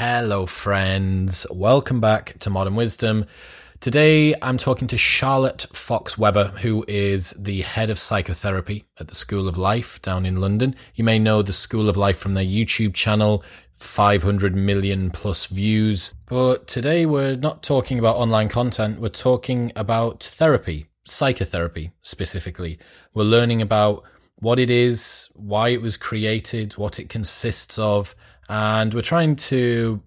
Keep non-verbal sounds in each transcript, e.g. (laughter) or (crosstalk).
Hello, friends. Welcome back to Modern Wisdom. Today, I'm talking to Charlotte Fox Weber, who is the head of psychotherapy at the School of Life down in London. You may know the School of Life from their YouTube channel, 500 million plus views. But today, we're not talking about online content, we're talking about therapy, psychotherapy specifically. We're learning about what it is, why it was created, what it consists of, and we're trying to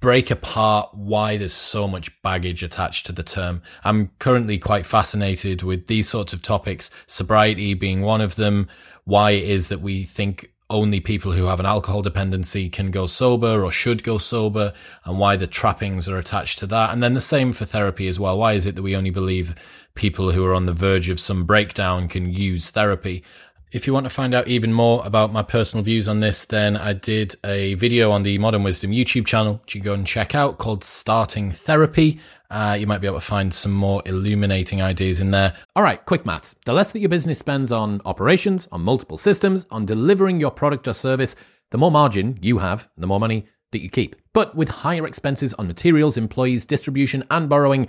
break apart why there's so much baggage attached to the term. I'm currently quite fascinated with these sorts of topics, sobriety being one of them, why it is that we think only people who have an alcohol dependency can go sober or should go sober and why the trappings are attached to that. And then the same for therapy as well. Why is it that we only believe people who are on the verge of some breakdown can use therapy? If you want to find out even more about my personal views on this, then I did a video on the Modern Wisdom YouTube channel, which you can go and check out called Starting Therapy. Uh, you might be able to find some more illuminating ideas in there. All right, quick maths. The less that your business spends on operations, on multiple systems, on delivering your product or service, the more margin you have, the more money that you keep. But with higher expenses on materials, employees, distribution, and borrowing,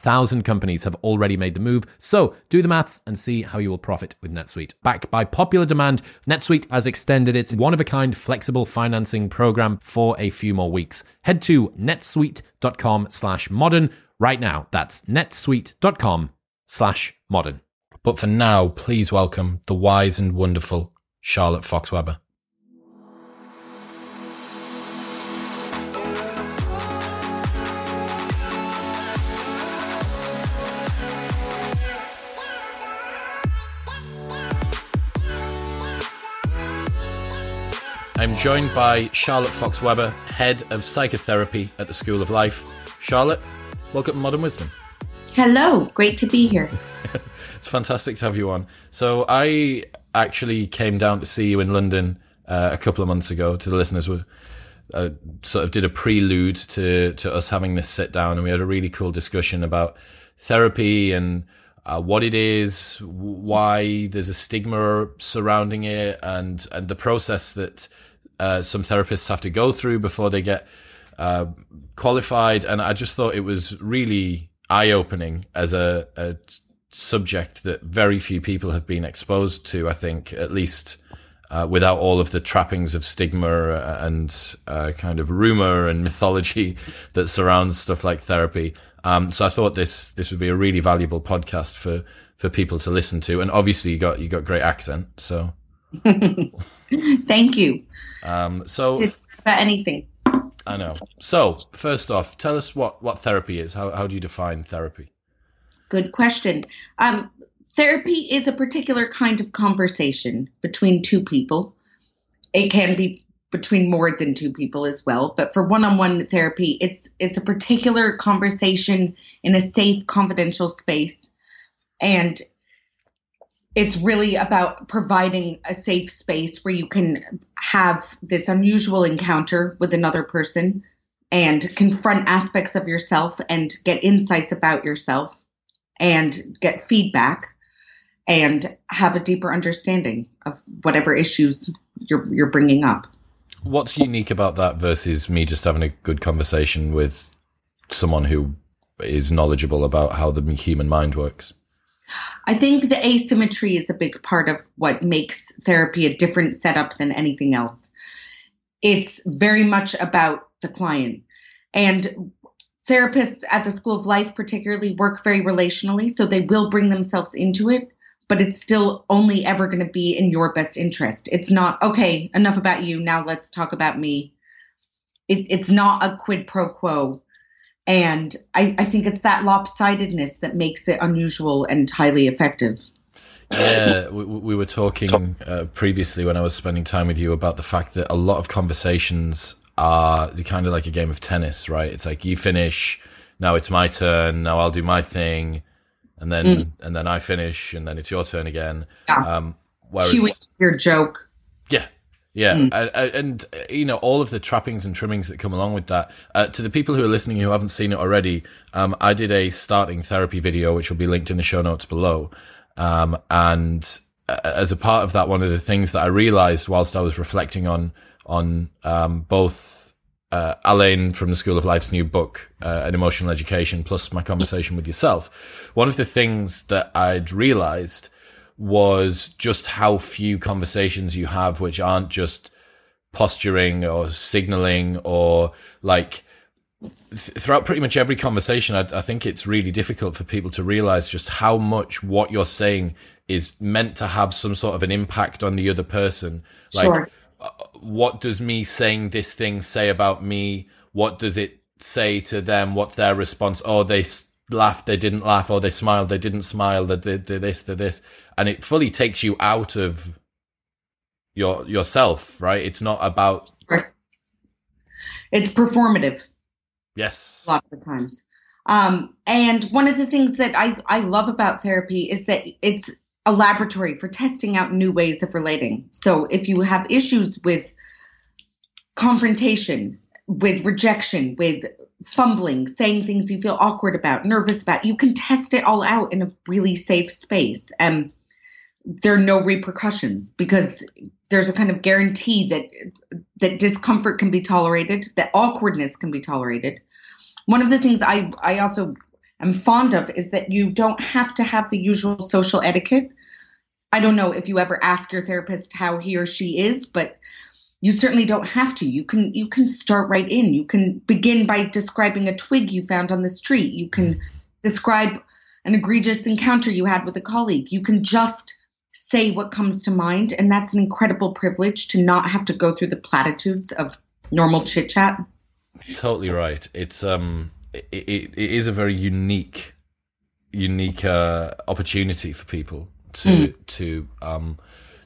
37,000 companies have already made the move, so do the maths and see how you will profit with NetSuite. Backed by popular demand, NetSuite has extended its one of a kind flexible financing program for a few more weeks. Head to netsuite.com slash modern right now. That's netsuite.com slash modern. But for now, please welcome the wise and wonderful Charlotte Fox Weber. I'm joined by Charlotte Fox Weber, head of psychotherapy at the School of Life. Charlotte, welcome to Modern Wisdom. Hello, great to be here. (laughs) it's fantastic to have you on. So, I actually came down to see you in London uh, a couple of months ago. To the listeners, we uh, sort of did a prelude to to us having this sit down, and we had a really cool discussion about therapy and uh, what it is, why there's a stigma surrounding it, and and the process that uh, some therapists have to go through before they get uh, qualified. And I just thought it was really eye opening as a, a, subject that very few people have been exposed to. I think at least. Uh, without all of the trappings of stigma and uh, kind of rumor and (laughs) mythology that surrounds stuff like therapy. Um, so I thought this this would be a really valuable podcast for for people to listen to. And obviously, you got you got great accent, so (laughs) Thank you. Um, so just about anything. I know. So first off, tell us what what therapy is. How how do you define therapy? Good question. Um, therapy is a particular kind of conversation between two people. It can be between more than two people as well, but for one-on-one therapy, it's it's a particular conversation in a safe, confidential space, and it's really about providing a safe space where you can have this unusual encounter with another person and confront aspects of yourself and get insights about yourself and get feedback and have a deeper understanding of whatever issues you're you're bringing up. What's unique about that versus me just having a good conversation with someone who is knowledgeable about how the human mind works? I think the asymmetry is a big part of what makes therapy a different setup than anything else. It's very much about the client. And therapists at the School of Life, particularly, work very relationally, so they will bring themselves into it, but it's still only ever going to be in your best interest. It's not, okay, enough about you, now let's talk about me. It, it's not a quid pro quo and I, I think it's that lopsidedness that makes it unusual and highly effective. Yeah, we, we were talking uh, previously when I was spending time with you about the fact that a lot of conversations are kind of like a game of tennis, right? It's like you finish, now it's my turn, now I'll do my thing, and then mm. and then I finish, and then it's your turn again. Yeah. Um, whereas, your joke. Yeah, mm. and, and, you know all of the trappings and trimmings that come along with that. Uh, to the people who are listening who haven't seen it already, um, I did a starting therapy video, which will be linked in the show notes below. Um, and uh, as a part of that, one of the things that I realized whilst I was reflecting on on um, both uh, Alain from the School of Life's new book, uh, An Emotional Education, plus my conversation with yourself, one of the things that I'd realized was just how few conversations you have which aren't just posturing or signaling or like th- throughout pretty much every conversation I, I, think it's really difficult for people to realize just how much what you're saying is meant to have some sort of an impact on the other person. Like sure. uh, what does me saying this thing say about me? What does it say to them? What's their response? Oh they laughed, they didn't laugh, or they smiled, they didn't smile, that they did this, they this, and it fully takes you out of your yourself, right? It's not about. It's performative. Yes. A lot of the times. Um, and one of the things that I, I love about therapy is that it's a laboratory for testing out new ways of relating. So if you have issues with confrontation, with rejection, with fumbling, saying things you feel awkward about, nervous about. You can test it all out in a really safe space. And there are no repercussions because there's a kind of guarantee that that discomfort can be tolerated, that awkwardness can be tolerated. One of the things I I also am fond of is that you don't have to have the usual social etiquette. I don't know if you ever ask your therapist how he or she is, but you certainly don't have to. You can you can start right in. You can begin by describing a twig you found on the street. You can describe an egregious encounter you had with a colleague. You can just say what comes to mind and that's an incredible privilege to not have to go through the platitudes of normal chit chat. Totally right. It's um it, it, it is a very unique unique uh, opportunity for people to mm. to um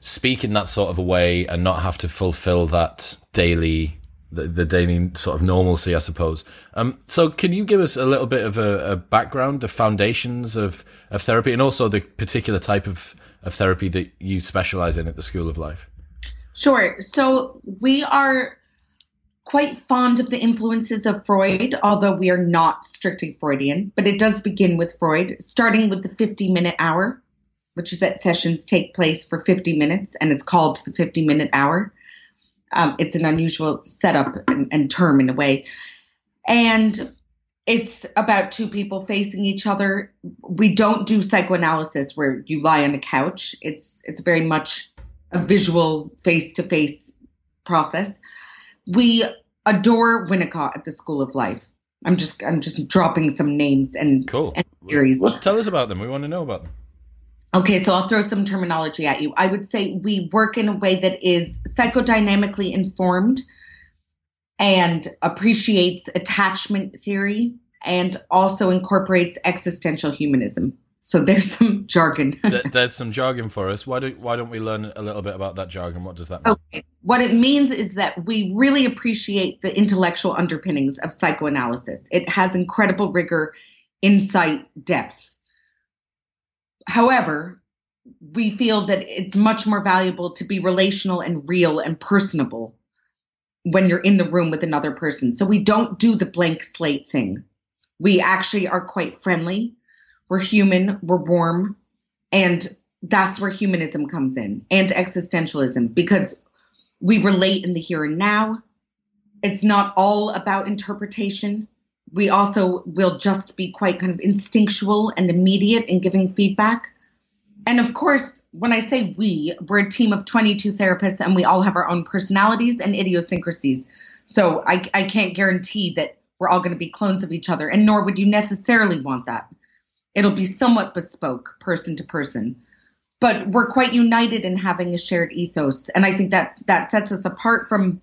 speak in that sort of a way and not have to fulfill that daily the, the daily sort of normalcy, I suppose. Um, so can you give us a little bit of a, a, background, the foundations of, of therapy and also the particular type of, of therapy that you specialize in at the School of Life? Sure. So we are quite fond of the influences of Freud, although we are not strictly Freudian, but it does begin with Freud, starting with the 50 minute hour which is that sessions take place for 50 minutes and it's called the 50 minute hour. Um, it's an unusual setup and, and term in a way. And it's about two people facing each other. We don't do psychoanalysis where you lie on a couch. It's it's very much a visual face to face process. We adore Winnicott at the School of Life. I'm just I'm just dropping some names and, cool. and theories. Well, tell us about them. We want to know about them. Okay, so I'll throw some terminology at you. I would say we work in a way that is psychodynamically informed and appreciates attachment theory and also incorporates existential humanism. So there's some (laughs) jargon. there's some jargon for us. Why don't why don't we learn a little bit about that jargon? What does that mean? Okay. What it means is that we really appreciate the intellectual underpinnings of psychoanalysis. It has incredible rigor, insight, depth However, we feel that it's much more valuable to be relational and real and personable when you're in the room with another person. So we don't do the blank slate thing. We actually are quite friendly. We're human, we're warm, and that's where humanism comes in and existentialism because we relate in the here and now. It's not all about interpretation we also will just be quite kind of instinctual and immediate in giving feedback. And of course, when I say we, we're a team of 22 therapists and we all have our own personalities and idiosyncrasies. So I, I can't guarantee that we're all going to be clones of each other, and nor would you necessarily want that. It'll be somewhat bespoke, person to person. But we're quite united in having a shared ethos. And I think that that sets us apart from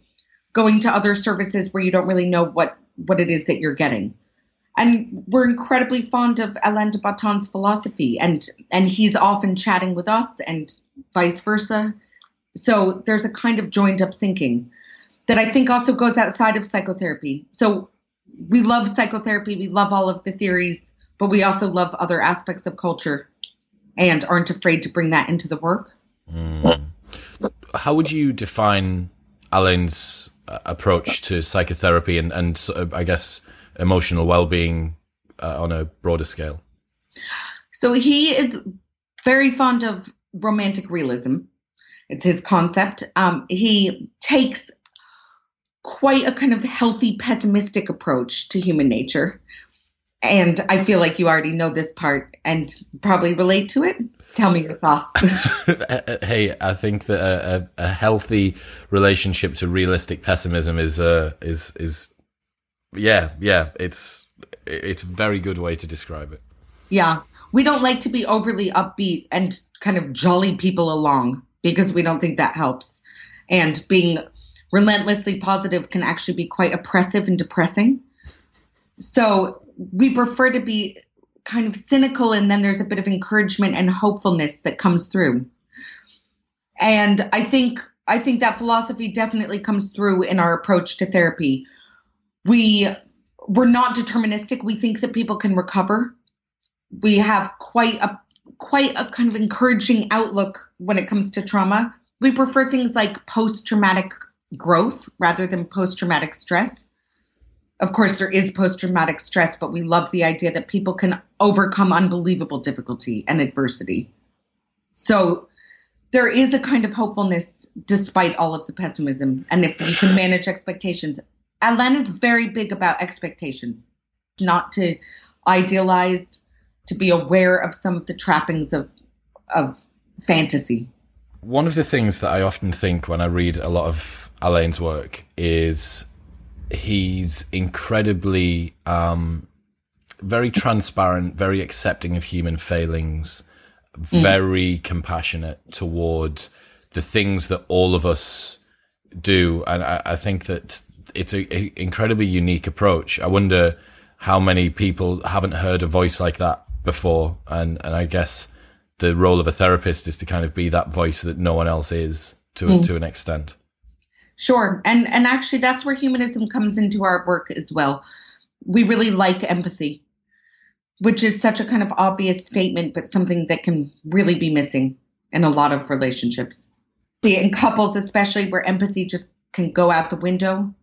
going to other services where you don't really know what what it is that you're getting. And we're incredibly fond of Alain de Botton's philosophy, and and he's often chatting with us, and vice versa. So there's a kind of joined up thinking. that I think also goes outside of psychotherapy. So we love psychotherapy, we love all of the theories, but we also love other aspects of culture and aren't afraid to bring that into the work. Mm. How would you define Alain's approach to psychotherapy and, and uh, I guess emotional well-being uh, on a broader scale? So he is very fond of romantic realism. It's his concept. Um, he takes quite a kind of healthy, pessimistic approach to human nature. And I feel like you already know this part and probably relate to it. Tell me your thoughts. (laughs) hey, I think that a, a, healthy relationship to realistic pessimism is uh, is is yeah yeah it's it's a very good way to describe it. Yeah, we don't like to be overly upbeat and kind of jolly people along because we don't think that helps. And being relentlessly positive can actually be quite oppressive and depressing. So we prefer to be kind of cynical and then there's a bit of encouragement and hopefulness that comes through. And I think I think that philosophy definitely comes through in our approach to therapy. We we're not deterministic. We think that people can recover. We have quite a quite a kind of encouraging outlook when it comes to trauma. We prefer things like post traumatic growth rather than post traumatic stress. Of course, there is post traumatic stress, but we love the idea that people can overcome unbelievable difficulty and adversity. So there is a kind of hopefulness despite all of the pessimism. And if we can manage expectations, Alain is very big about expectations, not to idealize, to be aware of some of the trappings of of fantasy. One of the things that I often think when I read a lot of Alain's work is he's incredibly um, very transparent, very accepting of human failings, mm. very compassionate toward the things that all of us do. And I, I think that it's an incredibly unique approach. I wonder how many people haven't heard a voice like that before. And, and I guess the role of a therapist is to kind of be that voice that no one else is to, mm. to an extent. Sure. And and actually that's where humanism comes into our work as well. We really like empathy, which is such a kind of obvious statement, but something that can really be missing in a lot of relationships. See in couples, especially where empathy just can go out the window.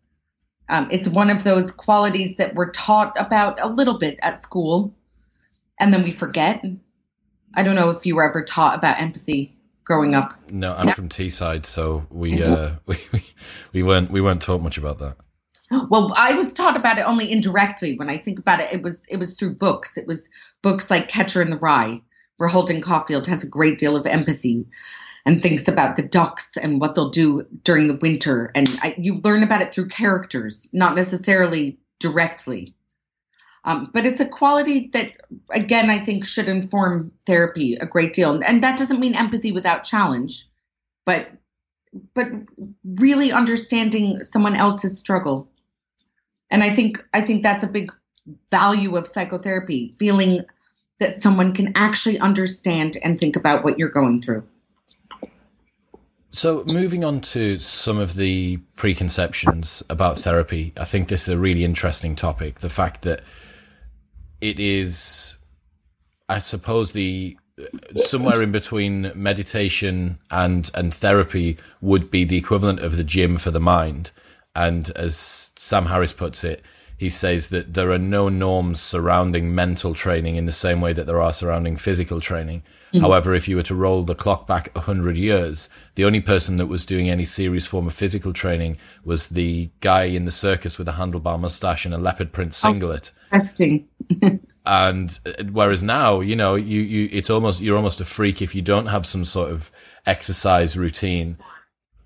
Um, it's one of those qualities that we're taught about a little bit at school, and then we forget. I don't know if you were ever taught about empathy growing up? No, I'm from Teesside, so we, uh, (laughs) we we weren't we weren't taught much about that. Well, I was taught about it only indirectly. When I think about it, it was it was through books. It was books like Catcher in the Rye, where Holden Caulfield has a great deal of empathy and thinks about the ducks and what they'll do during the winter. And I, you learn about it through characters, not necessarily directly. Um, but it's a quality that, again, I think should inform therapy a great deal. And that doesn't mean empathy without challenge, but but really understanding someone else's struggle. And I think I think that's a big value of psychotherapy, feeling that someone can actually understand and think about what you're going through. So, moving on to some of the preconceptions about therapy, I think this is a really interesting topic. The fact that it is, I suppose, the somewhere in between meditation and and therapy would be the equivalent of the gym for the mind. And as Sam Harris puts it, he says that there are no norms surrounding mental training in the same way that there are surrounding physical training. Mm-hmm. However, if you were to roll the clock back 100 years, the only person that was doing any serious form of physical training was the guy in the circus with a handlebar mustache and a leopard print oh, singlet. Oh, interesting. (laughs) and uh, whereas now, you know, you, you, it's almost, you're almost a freak if you don't have some sort of exercise routine.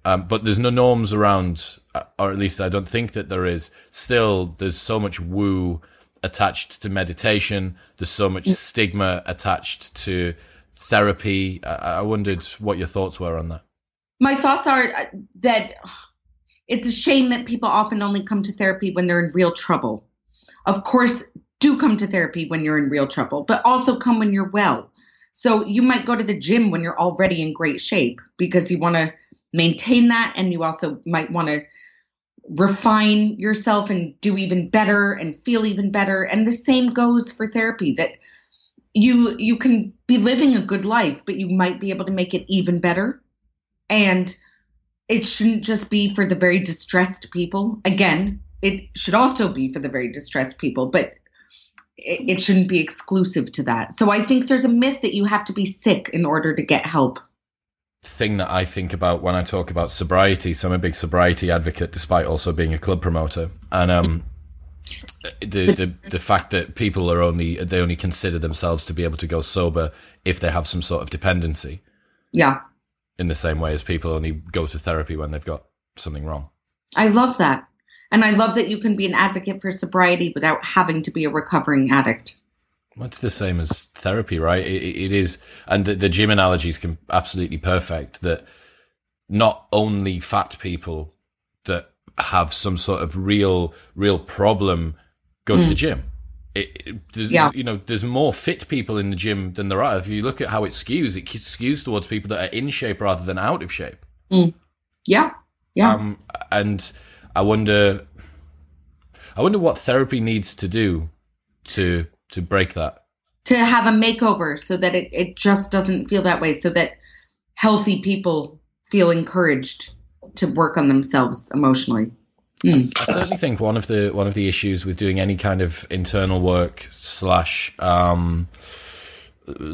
Um, but there's no norms around, or at least I don't think that there is. Still, there's so much woo attached to meditation. There's so much mm. stigma attached to therapy. I, I wondered what your thoughts were on that. My thoughts are uh, that it's a shame that people often only come to therapy when they're in real trouble. Of course, do come to therapy when you're in real trouble, but also come when you're well. So you might go to the gym when you're already in great shape because you want to maintain that and you also might want to refine yourself and do even better and feel even better. And the same goes for therapy that you you can be living a good life, but you might be able to make it even better. And it shouldn't just be for the very distressed people. Again, it should also be for the very distressed people, but it, it shouldn't be exclusive to that. So I think there's a myth that you have to be sick in order to get help thing that I think about when I talk about sobriety. So I'm a big sobriety advocate, despite also being a club promoter. And um, the, the the fact that people are only they only consider themselves to be able to go sober if they have some sort of dependency. Yeah. In the same way as people only go to therapy when they've got something wrong. I love that. And I love that you can be an advocate for sobriety without having to be a recovering addict. Well, it's the same as therapy, right? it, it is, and the, the gym analogy is absolutely perfect. That not only fat people that have some sort of real, real problem go mm. to the mm. gym. It, it yeah. you know, there's more fit people in the gym than there are. If you look at how it skews, it skews towards people that are in shape rather than out of shape. Mm. Yeah, yeah. Um, and I wonder, I wonder what therapy needs to do to to break that? To have a makeover so that it, it just doesn't feel that way, so that healthy people feel encouraged to work on themselves emotionally. Mm. I certainly think one of the one of the issues with doing any kind of internal work slash um,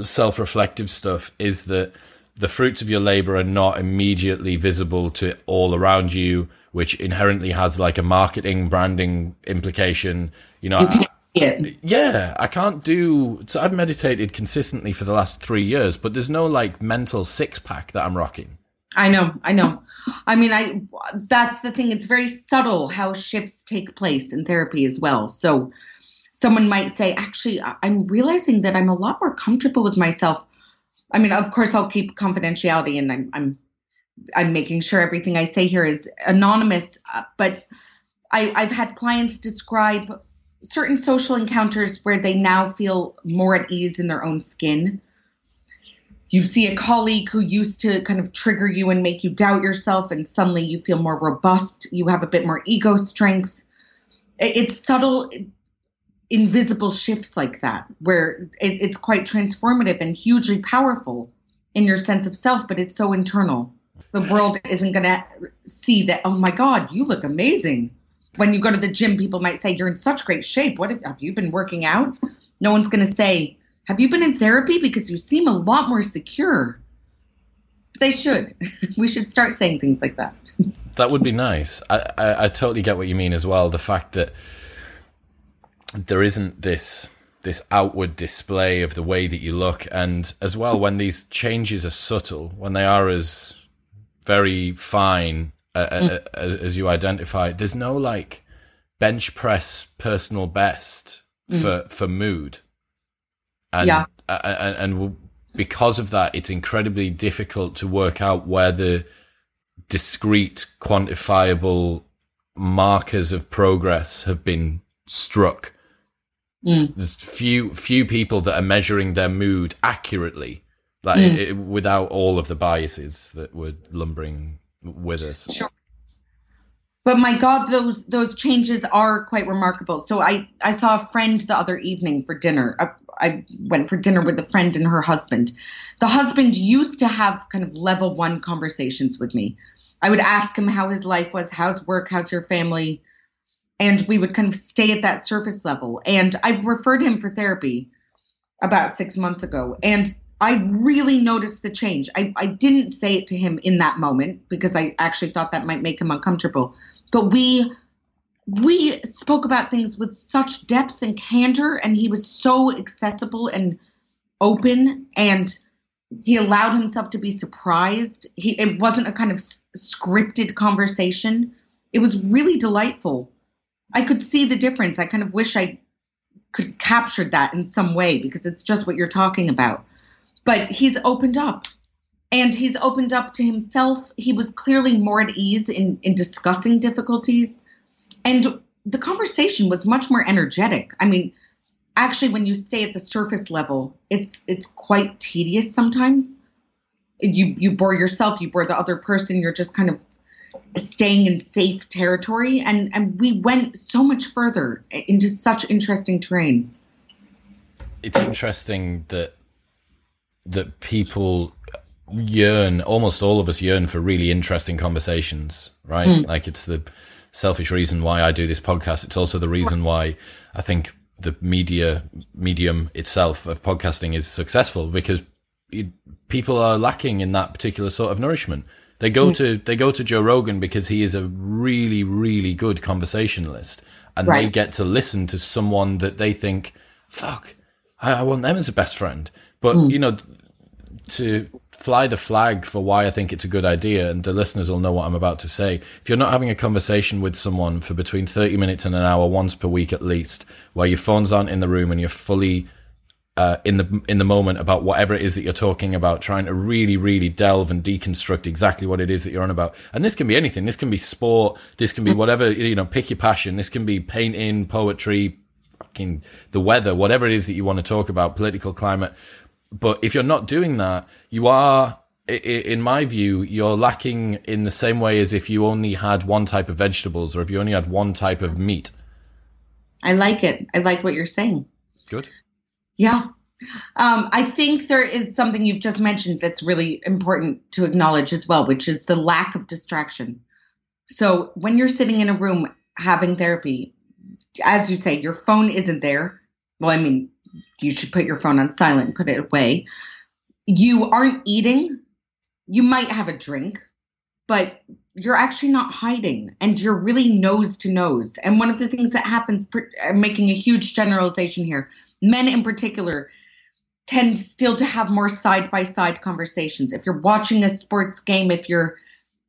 self reflective stuff is that the fruits of your labor are not immediately visible to all around you, which inherently has like a marketing branding implication. You know, you it. Yeah, I can't do. So I've meditated consistently for the last three years, but there's no like mental six pack that I'm rocking. I know, I know. I mean, I that's the thing. It's very subtle how shifts take place in therapy as well. So someone might say, actually, I'm realizing that I'm a lot more comfortable with myself. I mean, of course, I'll keep confidentiality, and I'm I'm I'm making sure everything I say here is anonymous. Uh, but I, I've had clients describe certain social encounters where they now feel more at ease in their own skin. You see a colleague who used to kind of trigger you and make you doubt yourself, and suddenly you feel more robust. You have a bit more ego strength. It's subtle, invisible shifts like that where it's quite transformative and hugely powerful in your sense of self, but it's so internal. The world isn't going to see that, oh my God, you look amazing when you go to the gym, people might say, You're in such great shape. What have, have you been working out? No one's going to say, Have you been in therapy? Because you seem a lot more secure. They should. (laughs) we should start saying things like that. (laughs) That would be nice. I, I, I totally get what you mean as well. The fact that there isn't this this outward display of the way that you look and as well when these changes are subtle when they are as very fine uh, mm. as you identify, there's no like bench press personal best mm. for for mood. And, yeah. and, and because of that, it's incredibly difficult to work out where the discrete, quantifiable markers of progress have been struck. Mm. There's few few people that are measuring their mood accurately, like mm. it, without all of the biases that were lumbering with us. Sure. But my God, those those changes are quite remarkable. So I I saw a friend the other evening for dinner. I, I went for dinner with a friend and her husband. The husband used to have kind of level one conversations with me. I would ask him how his life was, how's work, how's your family, and we would kind of stay at that surface level. And I referred him for therapy about six months ago, and I really noticed the change. I, I didn't say it to him in that moment because I actually thought that might make him uncomfortable. But we we spoke about things with such depth and candor, and he was so accessible and open, and he allowed himself to be surprised. He it wasn't a kind of scripted conversation. It was really delightful. I could see the difference. I kind of wish I could capture that in some way because it's just what you're talking about but he's opened up and he's opened up to himself. He was clearly more at ease in, in discussing difficulties. And the conversation was much more energetic. I mean, actually when you stay at the surface level, it's it's quite tedious sometimes. You you bore yourself, you bore the other person, you're just kind of staying in safe territory and and we went so much further into such interesting terrain it's interesting that that people yearn almost all of us yearn for really interesting conversations right mm. like it's the selfish reason why I do this podcast it's also the reason why I think the media medium itself of podcasting is successful because it, people are lacking in that particular sort of nourishment they go mm. to they go to Joe Rogan because he is a really really good conversationalist, and right. they get to listen to someone that they think, "Fuck, I, I want them as a best friend." But mm. you know, to fly the flag for why I think it's a good idea, and the listeners will know what I'm about to say. If you're not having a conversation with someone for between 30 minutes and an hour once per week at least, where your phones aren't in the room and you're fully uh, in the in the moment about whatever it is that you're talking about, trying to really, really delve and deconstruct exactly what it is that you're on about. And this can be anything. This can be sport. This can be whatever you know. Pick your passion. This can be painting, poetry, fucking the weather, whatever it is that you want to talk about, political climate. But if you're not doing that, you are, in my view, you're lacking in the same way as if you only had one type of vegetables or if you only had one type of meat. I like it. I like what you're saying. Good. Yeah. Um, I think there is something you've just mentioned that's really important to acknowledge as well, which is the lack of distraction. So when you're sitting in a room having therapy, as you say, your phone isn't there. Well, I mean, you should put your phone on silent put it away. You aren't eating. You might have a drink, but you're actually not hiding and you're really nose to nose. And one of the things that happens, I'm making a huge generalization here, men in particular tend still to have more side by side conversations. If you're watching a sports game, if you're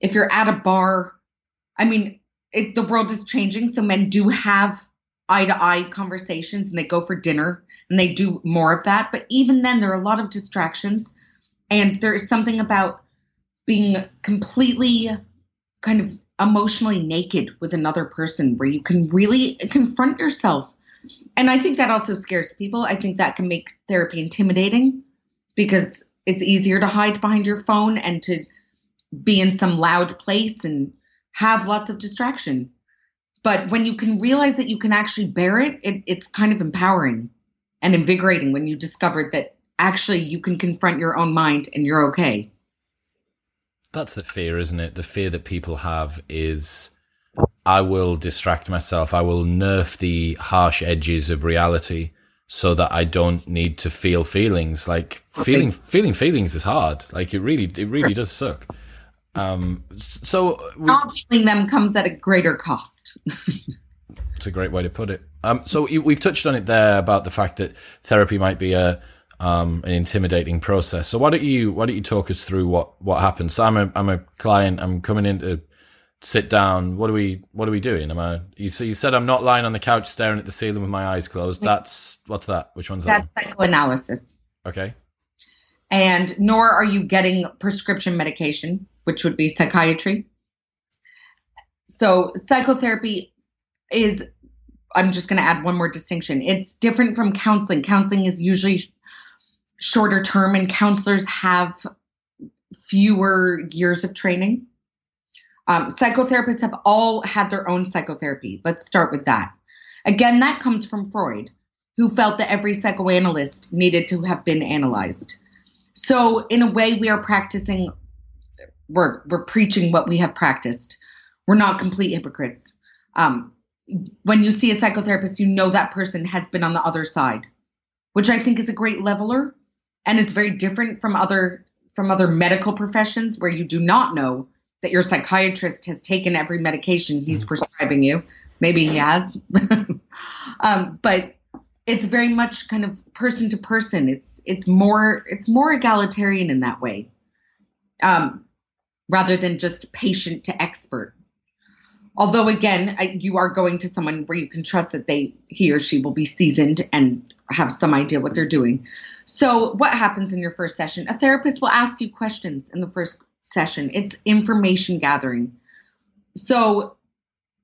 if you're at a bar, I mean, it, the world is changing, so men do have eye to eye conversations and they go for dinner and they do more of that. But even then, there are a lot of distractions, and there's something about being completely kind of emotionally naked with another person where you can really confront yourself and I think that also scares people. I think that can make therapy intimidating because it's easier to hide behind your phone and to be in some loud place and have lots of distraction. But when you can realize that you can actually bear it, it it's kind of empowering and invigorating when you discover that actually you can confront your own mind and you're okay. That's the fear, isn't it? The fear that people have is I will distract myself. I will nerf the harsh edges of reality so that I don't need to feel feelings. Like feeling, feeling feelings is hard. Like it really, it really does suck. Um, so we, not feeling them comes at a greater cost. (laughs) it's a great way to put it. Um, so we've touched on it there about the fact that therapy might be a, um, an intimidating process. So why don't you, why don't you talk us through what, what happens? So I'm a, I'm a client. I'm coming in to sit down. What are we? What are we doing? Am I? You, so you said I'm not lying on the couch staring at the ceiling with my eyes closed. That's what's that? Which one's that? That's psychoanalysis. Okay. And nor are you getting prescription medication, which would be psychiatry. So psychotherapy is. I'm just going to add one more distinction. It's different from counseling. Counseling is usually shorter term, and counselors have fewer years of training. Um, psychotherapists have all had their own psychotherapy. Let's start with that. Again, that comes from Freud, who felt that every psychoanalyst needed to have been analyzed. So, in a way, we are practicing, we're, we're preaching what we have practiced. We're not complete hypocrites. Um, when you see a psychotherapist, you know that person has been on the other side, which I think is a great leveler. And it's very different from other from other medical professions where you do not know that your psychiatrist has taken every medication he's prescribing you. Maybe he has. (laughs) um, but it's very much kind of person to person. It's it's more it's more egalitarian in that way, um, rather than just patient to expert. Although again, I, you are going to someone where you can trust that they he or she will be seasoned and have some idea what they're doing. So, what happens in your first session? A therapist will ask you questions in the first session. It's information gathering. So,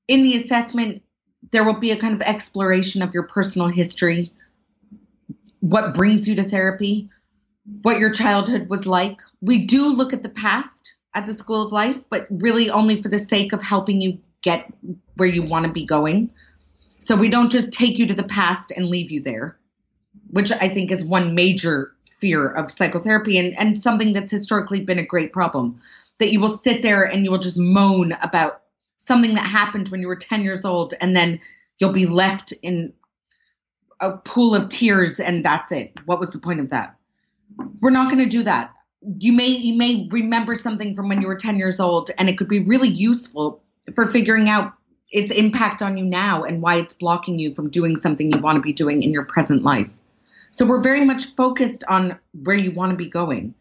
in the assessment, there will be a kind of exploration of your personal history, what brings you to therapy, what your childhood was like. We do look at the past. at the School of Life, but really only for the sake of helping you get where you want to be going. So we don't just take you to the past and leave you there, which I think is one major fear of psychotherapy and, and something that's historically been a great problem. That you will sit there and you will just moan about something that happened when you were 10 years old and then you'll be left in a pool of tears and that's it. What was the point of that? We're not going to do that. You may you may remember something from when you were 10 years old and it could be really useful for figuring out its impact on you now and why it's blocking you from doing something you want to be doing in your present life. So we're very much focused on where you want to be going.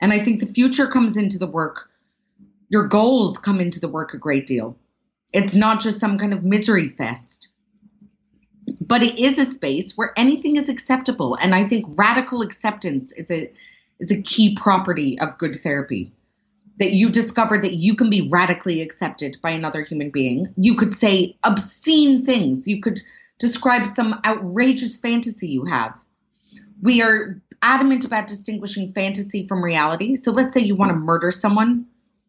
And I think the future comes into the work. Your goals come into the work a great deal. It's not just some kind of misery fest. But it is a space where anything is acceptable. And I think radical acceptance is a is a key property of good therapy that you discover that you can be radically accepted by another human being. You could say obscene things. You could describe some outrageous fantasy you have. We are adamant about distinguishing fantasy from reality. So let's say you want to murder someone.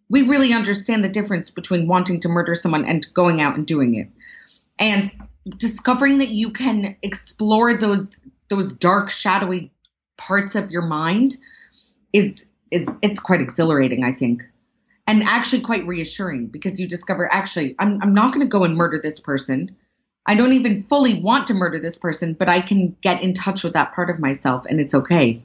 We really understand the difference between wanting to murder someone and going out and doing it. And discovering that you can explore those those dark shadowy parts of your mind is is it's quite exhilarating, I think. And actually quite reassuring because you discover actually I'm I'm not going to go and murder this person. I don't even fully want to murder this person, but I can get in touch with that part of myself and it's okay.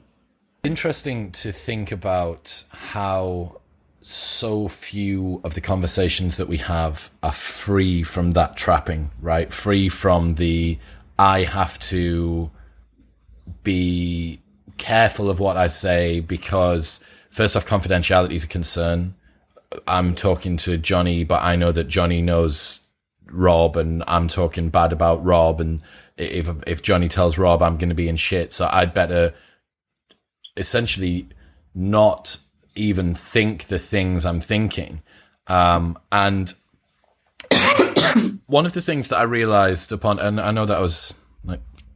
Interesting to think about how so few of the conversations that we have are free from that trapping, right? Free from the I have to be careful of what I say because first off, confidentiality is a concern. I'm talking to Johnny, but I know that Johnny knows Rob, and I'm talking bad about Rob. And if if Johnny tells Rob, I'm going to be in shit, so I'd better essentially not even think the things I'm thinking. Um, and (coughs) one of the things that I realized upon, and I know that I was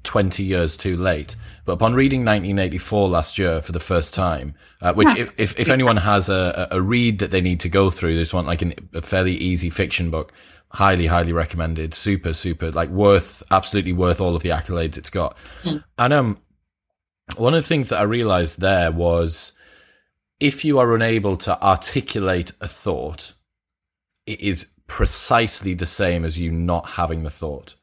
20 years too late, but upon reading 1984 last year for the first time, uh, which if, if, if, anyone has a, a read that they need to go through, this one like an, a fairly easy fiction book, highly, highly recommended. Super, super, like worth, absolutely worth all of the accolades it's got. Mm. And, um, one of the things that I realized there was if you are unable to articulate a thought, it is precisely the same as you not having the thought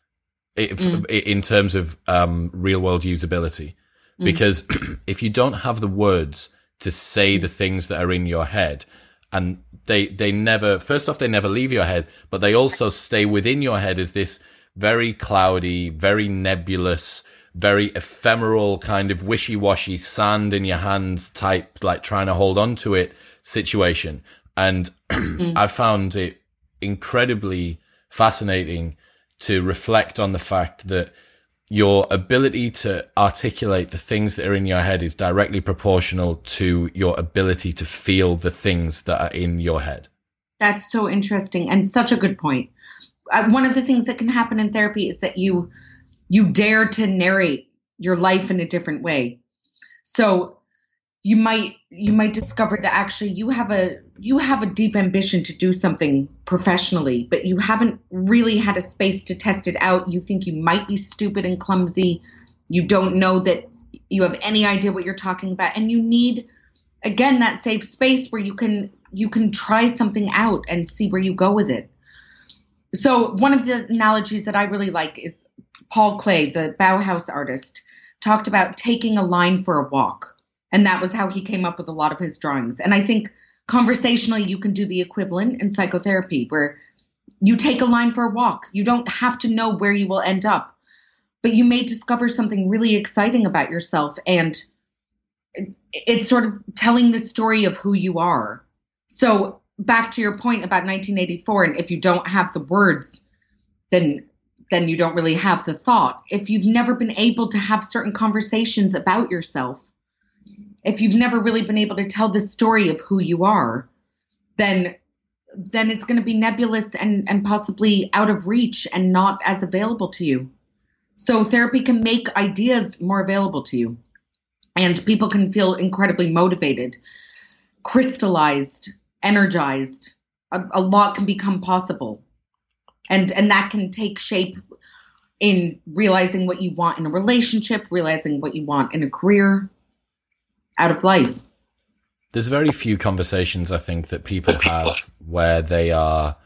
mm. in terms of um, real world usability. Mm. Because (clears throat) if you don't have the words to say the things that are in your head, and they they never first off they never leave your head, but they also stay within your head as this very cloudy, very nebulous, very ephemeral kind of wishy washy sand in your hands type, like trying to hold on to it situation. And (clears throat) mm. I found it incredibly fascinating to reflect on the fact that your ability to articulate the things that are in your head is directly proportional to your ability to feel the things that are in your head. That's so interesting and such a good point. Uh, one of the things that can happen in therapy is that you you dare to narrate your life in a different way. So you might you might discover that actually you have a you have a deep ambition to do something professionally but you haven't really had a space to test it out. You think you might be stupid and clumsy. You don't know that you have any idea what you're talking about. And you need again that safe space where you can you can try something out and see where you go with it. So one of the analogies that i really like is Paul Klee the bauhaus artist talked about taking a line for a walk and that was how he came up with a lot of his drawings. And I think conversationally, you can do the equivalent in psychotherapy where you take a line for a walk. You don't have to know where you will end up, but you may discover something really exciting about yourself. And it's sort of telling the story of who you are. So, back to your point about 1984, and if you don't have the words, then then you don't really have the thought. If you've never been able to have certain conversations about yourself, if you've never really been able to tell the story of who you are, then then it's going to be nebulous and, and possibly out of reach and not as available to you. So therapy can make ideas more available to you. And people can feel incredibly motivated, crystallized energized, a, a lot can become possible. And and that can take shape in realizing what you want in a relationship, realizing what you want in a career, out of life. There's very few conversations I think that people have where they are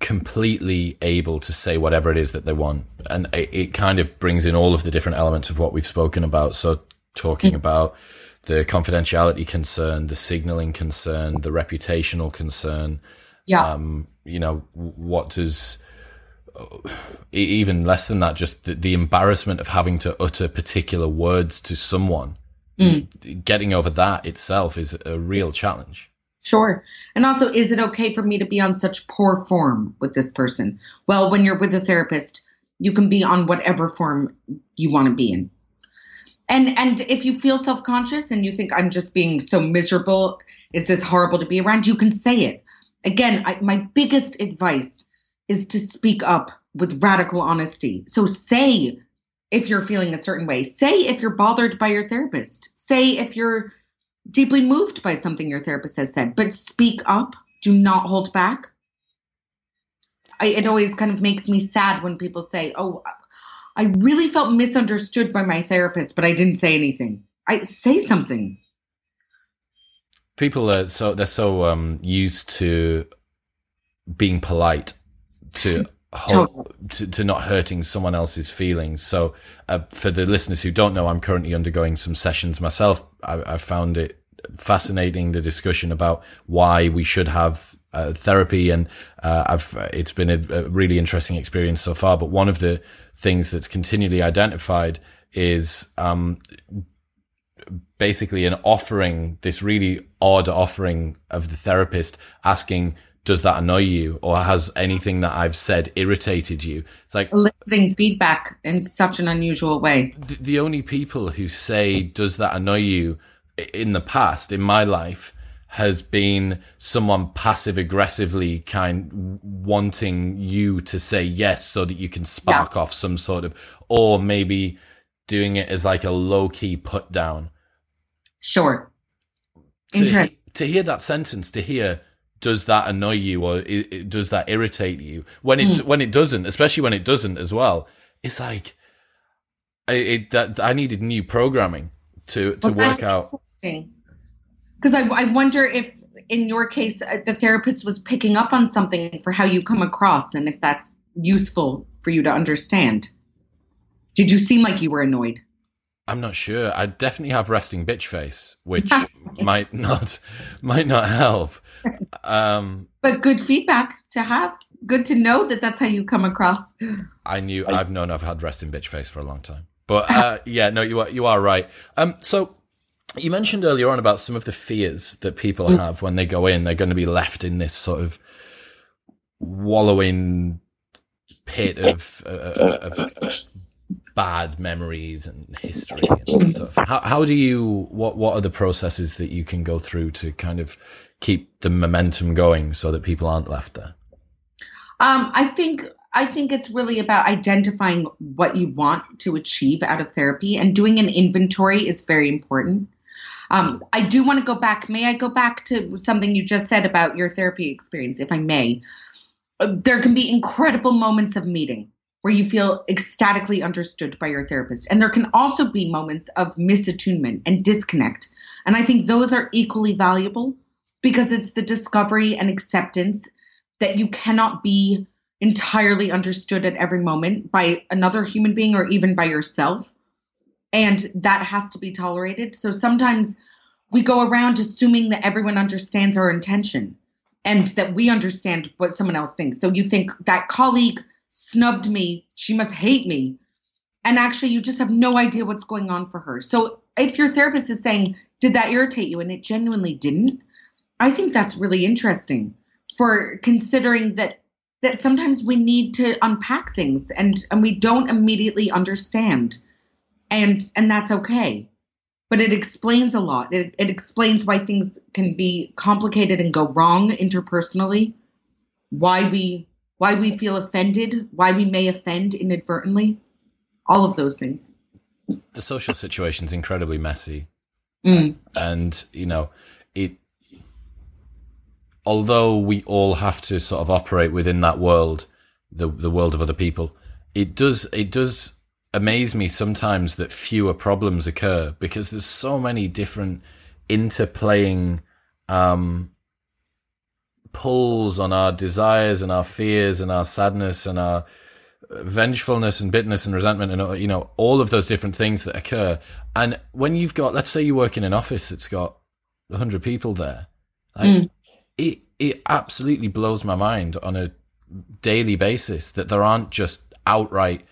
completely able to say whatever it is that they want. And it, it, kind of brings in all of the different elements of what we've spoken about. So talking mm-hmm. about the confidentiality concern, the signaling concern, the reputational concern. Yeah. Um, you know, what does, even less than that, just the, the embarrassment of having to utter particular words to someone. Mm. Getting over that itself is a real challenge. Sure. And also, is it okay for me to be on such poor form with this person? Well, when you're with a therapist, you can be on whatever form you want to be in. And and if you feel self-conscious and you think I'm just being so miserable, is this horrible to be around? You can say it. Again, I, my biggest advice is to speak up with radical honesty. So say if you're feeling a certain way. Say if you're bothered by your therapist. Say if you're deeply moved by something your therapist has said, but speak up. Do not hold back. I, it always kind of makes me sad when people say, "Oh, I really felt misunderstood by my therapist, but I didn't say anything." I say something. People are so they're so um, used to being polite to (laughs) to, to not hurting someone else's feelings. So, uh, for the listeners who don't know, I'm currently undergoing some sessions myself. I, I found it fascinating the discussion about why we should have uh, therapy, and uh, I've it's been a, a, really interesting experience so far. But one of the things that's continually identified is um, basically an offering, this really odd offering of the therapist asking does that annoy you or has anything that I've said irritated you? It's like eliciting feedback in such an unusual way. The, the, only people who say, does that annoy you in the past, in my life, has been someone passive aggressively kind wanting you to say yes so that you can spark yeah. off some sort of, or maybe doing it as like a low key put down. Sure. To, to hear that sentence, to hear, does that annoy you or it, it, does that irritate you? When it mm. when it doesn't, especially when it doesn't as well, it's like it, that I needed new programming to to well, work out. Because I I wonder if in your case uh, the therapist was picking up on something for how you come across and if that's useful for you to understand. Did you seem like you were annoyed? I'm not sure. I definitely have resting bitch face, which (laughs) might not might not help. Um, but good feedback to have. Good to know that that's how you come across. I knew. I've known I've had resting bitch face for a long time. But uh, (laughs) yeah, no, you are you are right. Um, so you mentioned earlier on about some of the fears that people mm. have when they go in. They're going to be left in this sort of wallowing pit of, of, of bad memories and history and stuff. How, how do you, what, what are the processes that you can go through to kind of keep the momentum going so that people aren't left there? Um, I think, I think it's really about identifying what you want to achieve out of therapy and doing an inventory is very important. Um, I do want to go back. May I go back to something you just said about your therapy experience, if I may? There can be incredible moments of meeting where you feel ecstatically understood by your therapist. And there can also be moments of misattunement and disconnect. And I think those are equally valuable because it's the discovery and acceptance that you cannot be entirely understood at every moment by another human being or even by yourself. And that has to be tolerated. So sometimes we go around assuming that everyone understands our intention and that we understand what someone else thinks. So you think that colleague snubbed me. She must hate me. And actually, you just have no idea what's going on for her. So if your therapist is saying, Did that irritate you? and it genuinely didn't, I think that's really interesting for considering that that sometimes we need to unpack things and and we don't immediately understand and and that's okay but it explains a lot it, it explains why things can be complicated and go wrong interpersonally why we why we feel offended, why we may offend inadvertently, all of those things. The social situation is incredibly messy. Mm. And, you know, it although we all have to sort of operate within that world, the the world of other people, it does it does amaze me sometimes that fewer problems occur because there's so many different interplaying um, pulls on our desires and our fears and our sadness and our vengefulness and bitterness and resentment and you know all of those different things that occur and when you've got let's say you work in an office that's got 100 people there like, mm. It it absolutely blows my mind on a daily basis that there aren't just outright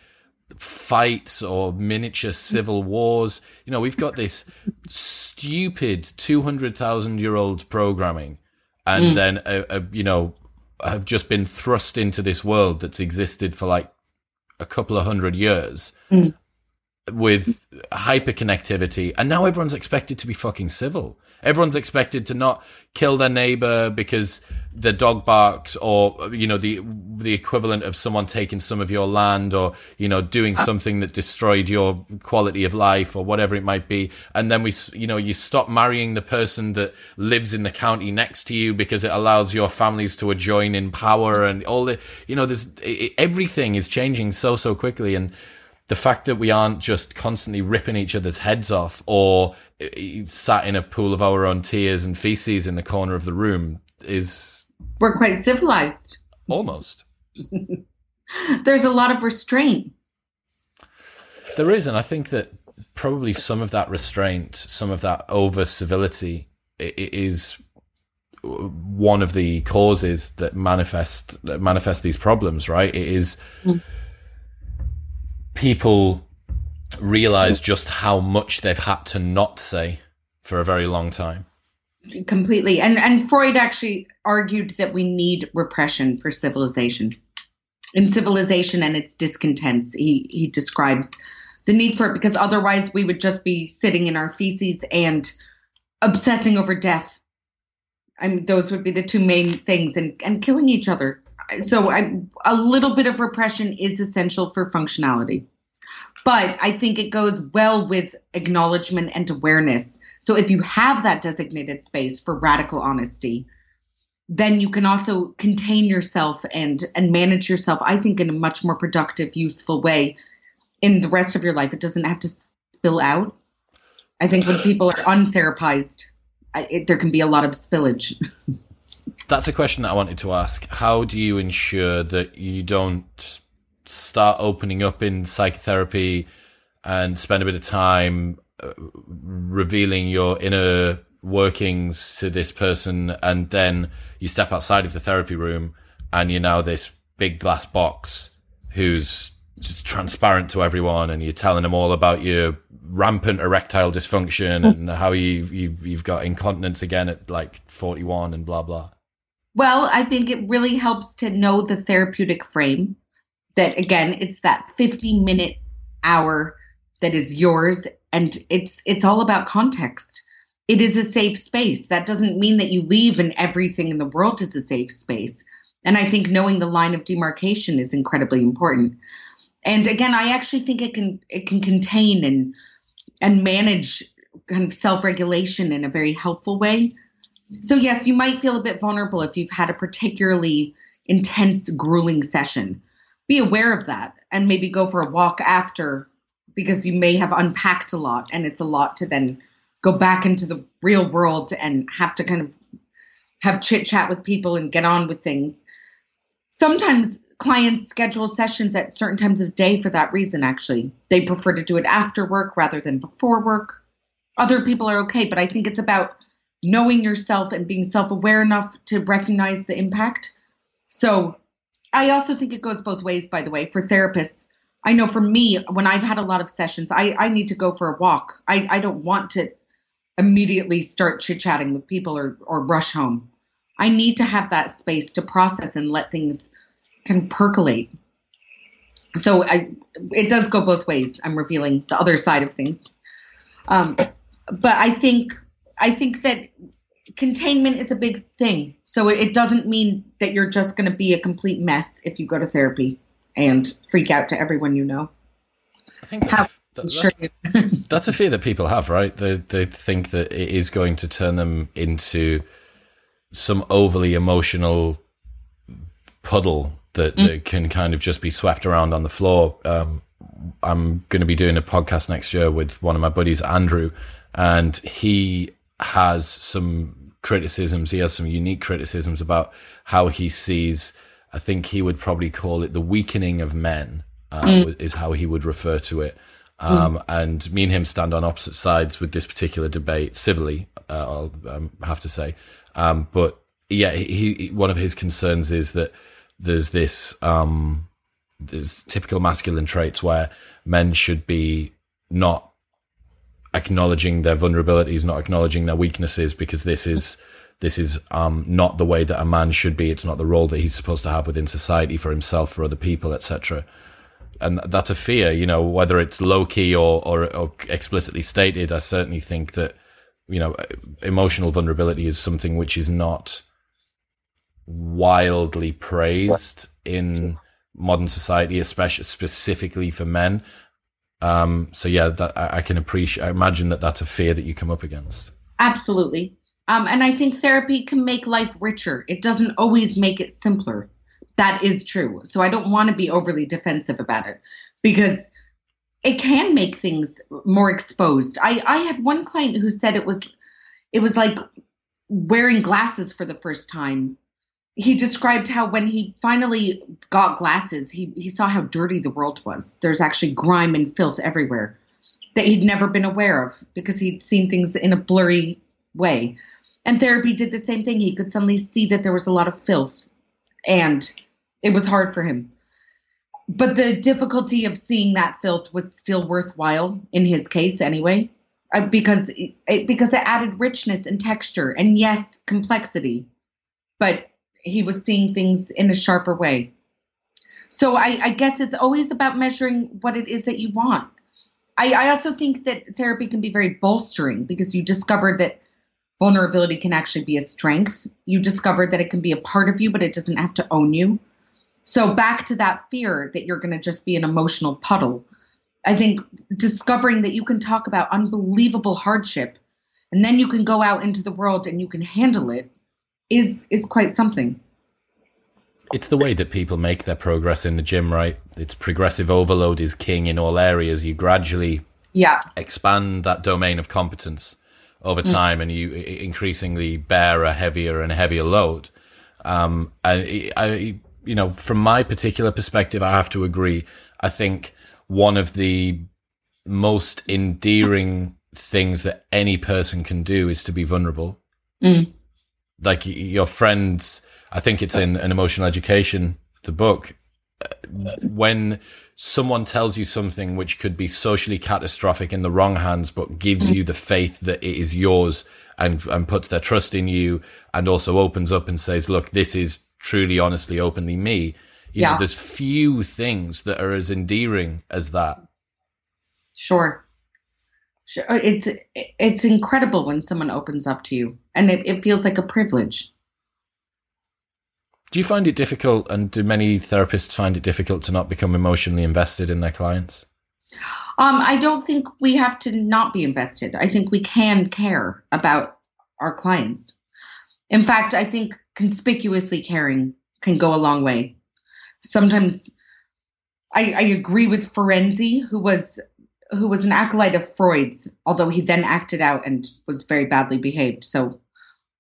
fights or miniature civil wars you know we've got this stupid 200,000 year old programming and mm. then uh, uh, you know have just been thrust into this world that's existed for like a couple of hundred years mm. with hyperconnectivity, and now everyone's expected to be fucking civil. Everyone's expected to not kill their neighbor because the dog barks or, you know, the, the equivalent of someone taking some of your land or, you know, doing uh, something that destroyed your quality of life or whatever it might be. And then we, you know, you stop marrying the person that lives in the county next to you because it allows your families to adjoin in power and all the, you know, there's, everything is changing so, so quickly. And, the fact that we aren't just constantly ripping each other's heads off or uh, sat in a pool of our own tears and feces in the corner of the room is. We're quite civilized. Almost. (laughs) There's a lot of restraint. There is, and I think that probably some of that restraint, some of that over civility is one of the causes that manifest that manifest these problems, right? It is. People realize just how much they've had to not say for a very long time. Completely. And and Freud actually argued that we need repression for civilization. In civilization and its discontents, he, he describes the need for it because otherwise we would just be sitting in our feces and obsessing over death. I mean, those would be the two main things and, and killing each other so I, a little bit of repression is essential for functionality. But i think it goes well with acknowledgement and awareness. So if you have that designated space for radical honesty then you can also contain yourself and and manage yourself i think in a much more productive useful way in the rest of your life. It doesn't have to spill out. I think when people are untherapized it, there can be a lot of spillage (laughs) That's a question that I wanted to ask. How do you ensure that you don't start opening up in psychotherapy and spend a bit of time uh, revealing your inner workings to this person and then you step outside of the therapy room and you're now this big glass box who's just transparent to everyone and you're telling them all about your rampant erectile dysfunction and how you, you've, you've got incontinence again at like 41 and blah blah well, I think it really helps to know the therapeutic frame. That again, it's that 50 minute hour that is yours and it's it's all about context. It is a safe space. That doesn't mean that you leave and everything in the world is a safe space. And I think knowing the line of demarcation is incredibly important. And again, I actually think it can it can contain and and manage kind of self-regulation in a very helpful way so, yes, you might feel a bit vulnerable if you've had a particularly intense, grueling session. Be aware of that and maybe go for a walk after because you may have unpacked a lot and it's a lot to then go back into the real world and have to kind of have chit chat with people and get on with things. Sometimes clients schedule sessions at certain times of day for that reason, actually. They prefer to do it after work rather than before work. Other people are okay, but I think it's about knowing yourself and being self aware enough to recognize the impact. So I also think it goes both ways, by the way, for therapists. I know for me, when I've had a lot of sessions, I, I need to go for a walk. I, I don't want to immediately start chit chatting with people or, or rush home. I need to have that space to process and let things kind of percolate. So I, it does go both ways. I'm revealing the other side of things. Um, but I think I think that containment is a big thing. So it, it doesn't mean that you're just going to be a complete mess if you go to therapy and freak out to everyone you know. I think that's, a, that, (laughs) that's a fear that people have, right? They they think that it is going to turn them into some overly emotional puddle that, mm. that can kind of just be swept around on the floor. Um, I'm going to be doing a podcast next year with one of my buddies, Andrew, and he has some criticisms. He has some unique criticisms about how he sees. I think he would probably call it the weakening of men, uh, mm. is how he would refer to it. Um, mm. and me and him stand on opposite sides with this particular debate civilly, uh, I'll um, have to say. Um, but yeah, he, he, one of his concerns is that there's this, um, there's typical masculine traits where men should be not acknowledging their vulnerabilities, not acknowledging their weaknesses, because this is this is um, not the way that a man should be. It's not the role that he's supposed to have within society for himself, for other people, etc. And that's a fear, you know, whether it's low key or, or, or explicitly stated. I certainly think that you know emotional vulnerability is something which is not wildly praised in modern society, especially specifically for men. Um, so yeah, that I, I can appreciate. I imagine that that's a fear that you come up against. Absolutely, um, and I think therapy can make life richer. It doesn't always make it simpler. That is true. So I don't want to be overly defensive about it because it can make things more exposed. I, I had one client who said it was it was like wearing glasses for the first time he described how when he finally got glasses, he, he saw how dirty the world was. There's actually grime and filth everywhere that he'd never been aware of because he'd seen things in a blurry way. And therapy did the same thing. He could suddenly see that there was a lot of filth and it was hard for him. But the difficulty of seeing that filth was still worthwhile in his case anyway, uh, because it, because it added richness and texture and yes, complexity. But he was seeing things in a sharper way. So I, I guess it's always about measuring what it is that you want. I, I also think that therapy can be very bolstering because you discover that vulnerability can actually be a strength. You discover that it can be a part of you, but it doesn't have to own you. So back to that fear that you're going to just be an emotional puddle. I think discovering that you can talk about unbelievable hardship and then you can go out into the world and you can handle it is is quite something. It's the way that people make their progress in the gym, right? It's progressive overload is king in all areas. You gradually yeah. expand that domain of competence over mm. time mm. and you increasingly bear a heavier and heavier load. Um, and I, you know, from my particular perspective, I have to agree. I think one of the most endearing things that any person can do is to be vulnerable. Mm like your friends, I think it's in an emotional education, the book, uh, when someone tells you something which could be socially catastrophic in the wrong hands, but gives mm-hmm. you the faith that it is yours and, and puts their trust in you and also opens up and says, look, this is truly, honestly, openly me. You yeah. know, there's few things that are as endearing as that. Sure. Sure. It's, it's incredible when someone opens up to you and it, it feels like a privilege. Do you find it difficult, and do many therapists find it difficult to not become emotionally invested in their clients? Um, I don't think we have to not be invested. I think we can care about our clients. In fact, I think conspicuously caring can go a long way. Sometimes I, I agree with Ferenczi, who was who was an acolyte of Freud's, although he then acted out and was very badly behaved. So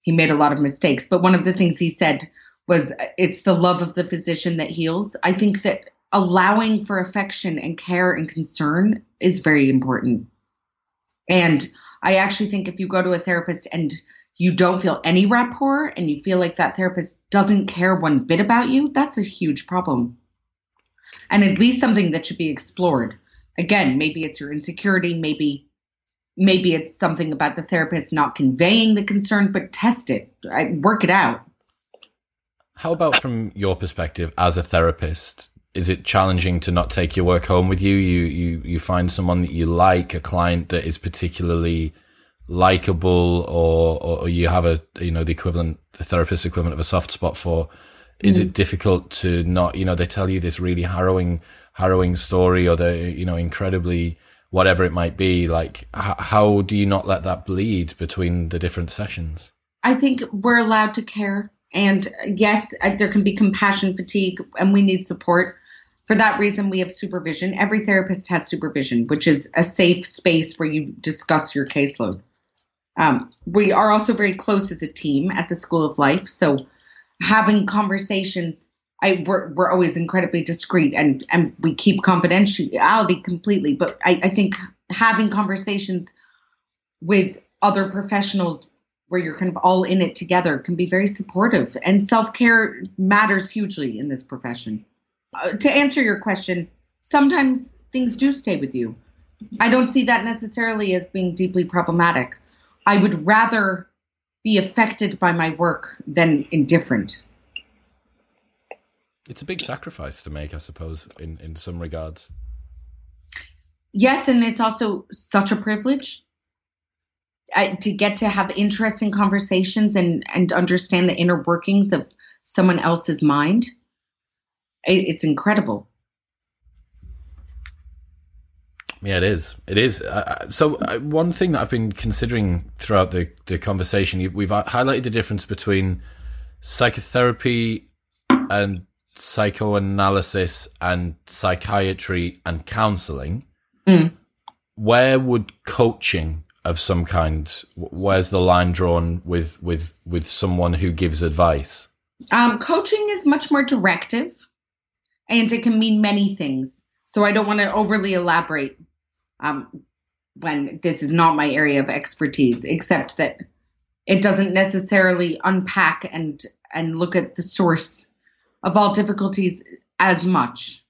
he made a lot of mistakes. But one of the things he said was it's the love of the physician that heals. I think that allowing for affection and care and concern is very important. And I actually think if you go to a therapist and you don't feel any rapport and you feel like that therapist doesn't care one bit about you, that's a huge problem. And at least something that should be explored. Again, maybe it's your insecurity, maybe maybe it's something about the therapist not conveying the concern, but test it, work it out. How about from your perspective as a therapist? Is it challenging to not take your work home with you? You you you find someone that you like, a client that is particularly likable, or or you have a you know the equivalent, the therapist equivalent of a soft spot for. Is mm. it difficult to not you know they tell you this really harrowing harrowing story or the you know incredibly whatever it might be like h- how do you not let that bleed between the different sessions I think we're allowed to care. And yes, there can be compassion fatigue and we need support. For that reason, we have supervision. Every therapist has supervision, which is a safe space where you discuss your caseload. Um, we are also very close as a team at the School of Life. So having conversations, I, we're, we're always incredibly discreet and, and we keep confidentiality completely. But I, I think having conversations with other professionals where you're kind of all in it together can be very supportive. And self care matters hugely in this profession. Uh, to answer your question, sometimes things do stay with you. I don't see that necessarily as being deeply problematic. I would rather be affected by my work than indifferent. It's a big sacrifice to make, I suppose, in, in some regards. Yes, and it's also such a privilege uh, to get to have interesting conversations and and understand the inner workings of someone else's mind. It, it's incredible. Yeah, it is. It is. Uh, so uh, one thing that I've been considering throughout the the conversation, we've highlighted the difference between psychotherapy and psychoanalysis and psychiatry and counseling. Mm. Where would coaching of some kind? Where's the line drawn with with with someone who gives advice? Um, coaching is much more directive, and it can mean many things. So I don't want to overly elaborate um, when this is not my area of expertise, except that it doesn't necessarily unpack and and look at the source of all difficulties as much.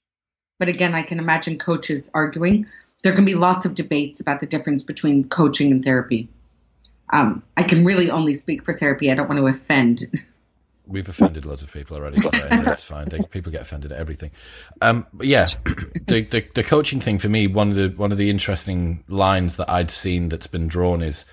But again, I can imagine coaches arguing there can be lots of debates about the difference between coaching and therapy. Um, I can really only speak for therapy. I don't want to offend. (laughs) We've offended lots of people already today. That's fine. They, people get offended at everything. Um, yeah, (clears throat) the, the, the coaching thing for me, one of the one of the interesting lines that I'd seen that's been drawn is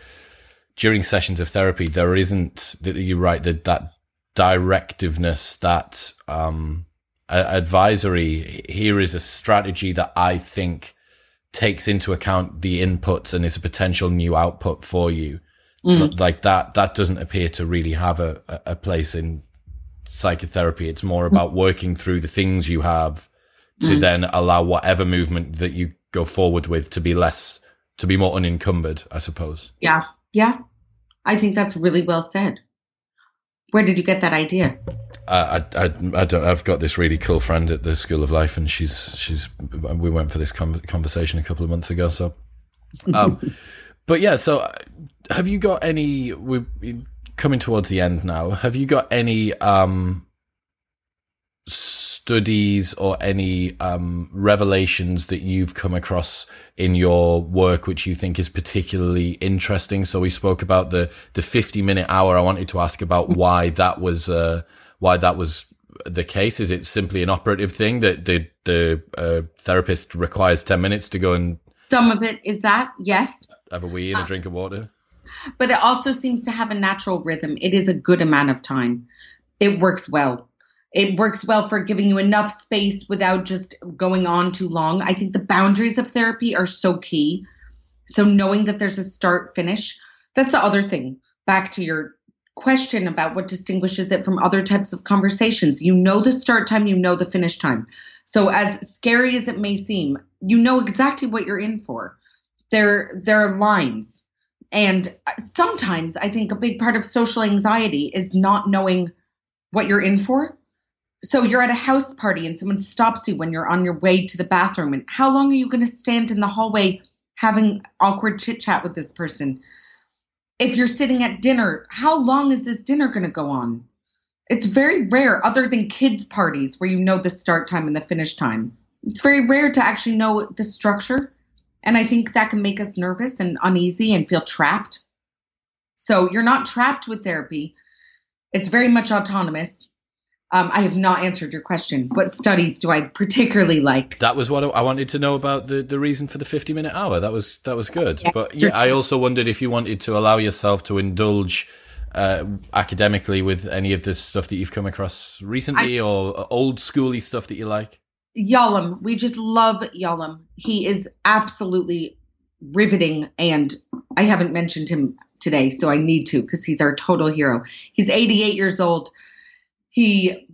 during sessions of therapy, there isn't that you write that that directiveness, that um, advisory. Here is a strategy that I think takes into account the inputs and is a potential new output for you. Mm. Like that, that doesn't appear to really have a, a place in psychotherapy. It's more about working through the things you have to mm. then allow whatever movement that you go forward with to be less, to be more unencumbered, I suppose. Yeah. Yeah. I think that's really well said. Where did you get that idea? I, I, I don't. I've got this really cool friend at the School of Life, and she's she's. We went for this conversation a couple of months ago. So, (laughs) um, but yeah. So, have you got any? We're coming towards the end now. Have you got any um studies or any um, revelations that you've come across in your work which you think is particularly interesting? So we spoke about the the 50 minute hour. I wanted to ask about (laughs) why that was uh, why that was the case. Is it simply an operative thing that the the uh, therapist requires 10 minutes to go and some of it is that yes have a wee and a uh, drink of water but it also seems to have a natural rhythm it is a good amount of time it works well it works well for giving you enough space without just going on too long. I think the boundaries of therapy are so key. So knowing that there's a start finish, that's the other thing. Back to your question about what distinguishes it from other types of conversations. You know the start time, you know the finish time. So as scary as it may seem, you know exactly what you're in for. There there are lines. And sometimes I think a big part of social anxiety is not knowing what you're in for so you're at a house party and someone stops you when you're on your way to the bathroom. And how long are you going to stand in the hallway having awkward chit chat with this person? If you're sitting at dinner how long is this dinner going to go on? It's very rare other than kids parties where you know the start time and the finish time. It's very rare to actually know the structure and i think that can make us nervous and uneasy and feel trapped. So you're not trapped with therapy. It's very much autonomous um, I have not answered your question. What studies do I particularly like? That was what I wanted to know about the, the reason for the 50 minute hour. That was, that was good. Yes. But yeah, I also wondered if you wanted to allow yourself to indulge uh, academically with any of this stuff that you've come across recently I, or old schooly stuff that you like. Yalom. We just love Yalom. He is absolutely riveting. And I haven't mentioned him today, so I need to because he's our total hero. He's 88 years old. He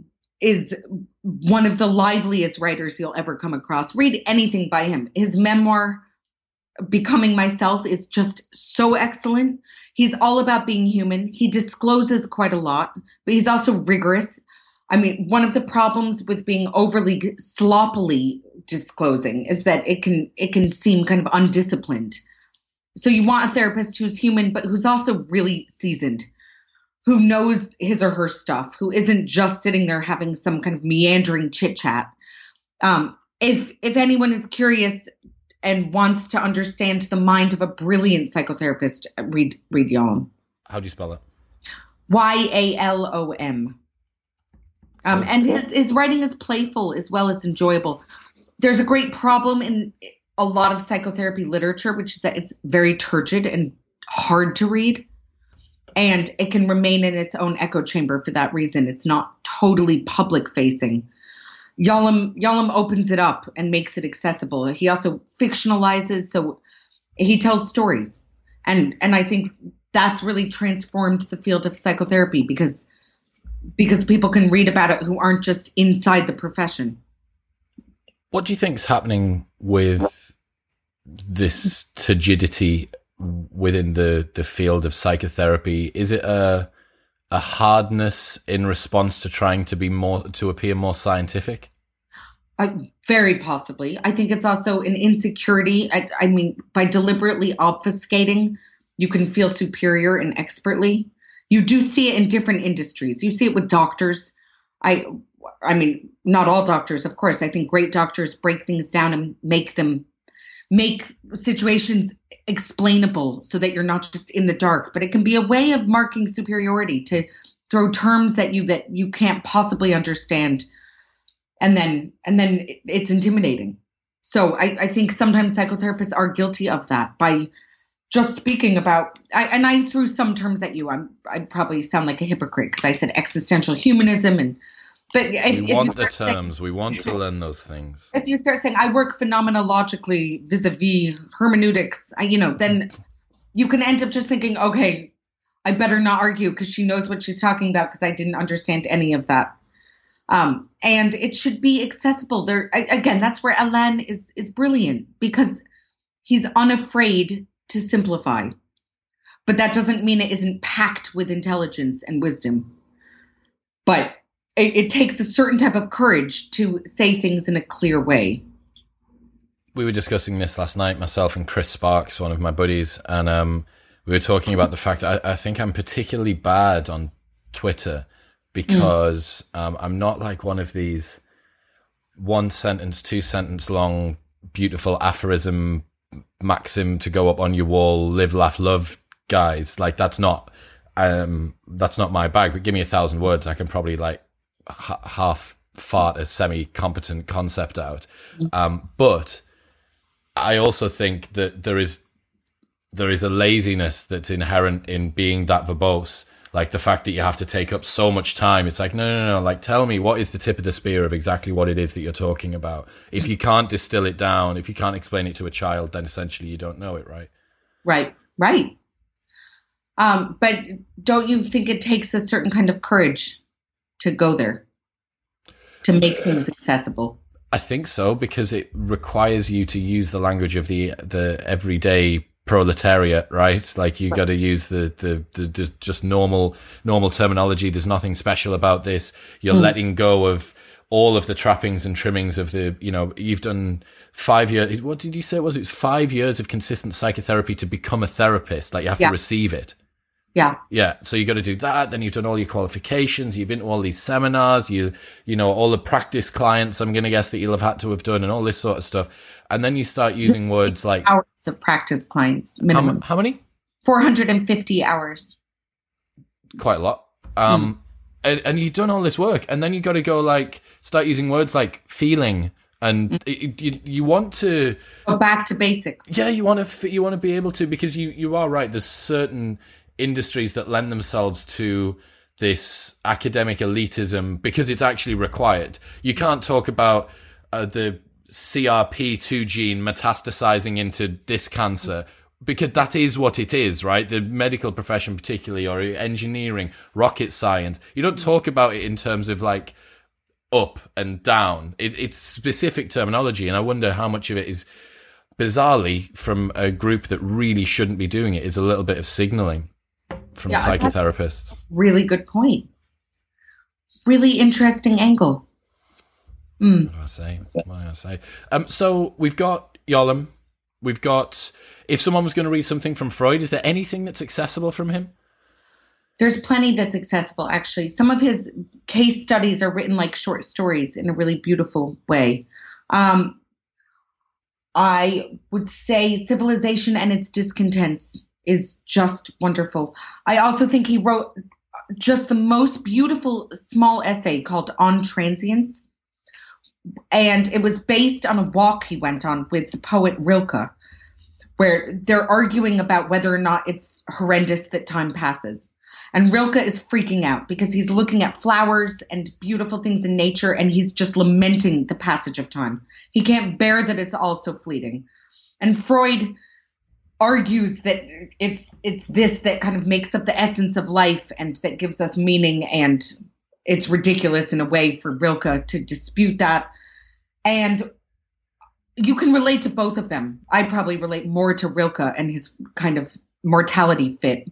is one of the liveliest writers you'll ever come across. Read anything by him. His memoir, Becoming Myself, is just so excellent. He's all about being human. He discloses quite a lot, but he's also rigorous. I mean, one of the problems with being overly sloppily disclosing is that it can it can seem kind of undisciplined. So you want a therapist who's human but who's also really seasoned, who knows his or her stuff, who isn't just sitting there having some kind of meandering chit chat. Um, if if anyone is curious and wants to understand the mind of a brilliant psychotherapist, read read Yalom. How do you spell it? Y A L O M. Um, and his his writing is playful as well. It's enjoyable. There's a great problem in a lot of psychotherapy literature, which is that it's very turgid and hard to read. And it can remain in its own echo chamber for that reason. It's not totally public facing. Yalom Yalom opens it up and makes it accessible. He also fictionalizes, so he tells stories, and and I think that's really transformed the field of psychotherapy because because people can read about it who aren't just inside the profession. What do you think is happening with this turgidity within the, the field of psychotherapy? Is it a a hardness in response to trying to be more to appear more scientific? Uh, very possibly. I think it's also an insecurity. I, I mean, by deliberately obfuscating, you can feel superior and expertly. You do see it in different industries. You see it with doctors. I I mean, not all doctors, of course. I think great doctors break things down and make them make situations explainable so that you're not just in the dark. But it can be a way of marking superiority to throw terms at you that you can't possibly understand, and then and then it's intimidating. So I, I think sometimes psychotherapists are guilty of that by just speaking about I, and I threw some terms at you. I'm I probably sound like a hypocrite because I said existential humanism and but if, we want the terms. Saying, we want to learn those things. If you start saying I work phenomenologically vis-a-vis hermeneutics, I, you know, then you can end up just thinking, okay, I better not argue because she knows what she's talking about because I didn't understand any of that. Um, and it should be accessible. There again, that's where Alain is is brilliant because he's unafraid to simplify. But that doesn't mean it isn't packed with intelligence and wisdom. But it, it takes a certain type of courage to say things in a clear way. We were discussing this last night, myself and Chris Sparks, one of my buddies, and um, we were talking about the fact I, I, think I'm particularly bad on Twitter because mm. um, I'm not like one of these one sentence, two sentence long, beautiful aphorism maxim to go up on your wall, live, laugh, love guys. Like that's not, um, that's not my bag, but give me a thousand words. I can probably like h- half fart a semi competent concept out. Um, but I also think that there is, there is a laziness that's inherent in being that verbose like the fact that you have to take up so much time. It's like, no, no, no, like tell me what is the tip of the spear of exactly what it is that you're talking about. If you can't distill it down, if you can't explain it to a child, then essentially you don't know it, right? Right, right. Um, but don't you think it takes a certain kind of courage to go there, to make things accessible? I think so because it requires you to use the language of the the everyday proletariat, right? Like you got to use the, the, the, the, just normal, normal terminology. There's nothing special about this. You're mm. letting go of all of the trappings and trimmings of the, you know, you've done five years. What did you say it was? It was five years of consistent psychotherapy to become a therapist. Like you have yeah. to receive it. Yeah. Yeah. So you got to do that. Then you've done all your qualifications. You've been to all these seminars. You, you know, all the practice clients, I'm going to guess that you'll have had to have done and all this sort of stuff. And then you start using words like hours of practice clients minimum. How, how many? 450 hours. Quite a lot. Um, mm. and, and you've done all this work and then you got to go like start using words like feeling and mm. it, you, you want to go back to basics. Yeah. You want to, you want to be able to, because you, you are right. There's certain, industries that lend themselves to this academic elitism because it's actually required. You can't talk about uh, the CRP2 gene metastasizing into this cancer because that is what it is, right? The medical profession, particularly, or engineering, rocket science. You don't talk about it in terms of like up and down. It, it's specific terminology, and I wonder how much of it is bizarrely from a group that really shouldn't be doing it. Is a little bit of signaling from yeah, psychotherapists. Really good point. Really interesting angle. Mm. What do I say? What do I say? Um, so we've got Yalom. We've got. If someone was going to read something from Freud, is there anything that's accessible from him? There's plenty that's accessible, actually. Some of his case studies are written like short stories in a really beautiful way. Um, I would say Civilization and its Discontents is just wonderful. I also think he wrote just the most beautiful small essay called On Transience and it was based on a walk he went on with the poet Rilke, where they're arguing about whether or not it's horrendous that time passes. And Rilke is freaking out because he's looking at flowers and beautiful things in nature and he's just lamenting the passage of time. He can't bear that it's all so fleeting. And Freud argues that it's it's this that kind of makes up the essence of life and that gives us meaning and it's ridiculous in a way for Rilke to dispute that. And you can relate to both of them. I probably relate more to Rilke and his kind of mortality fit.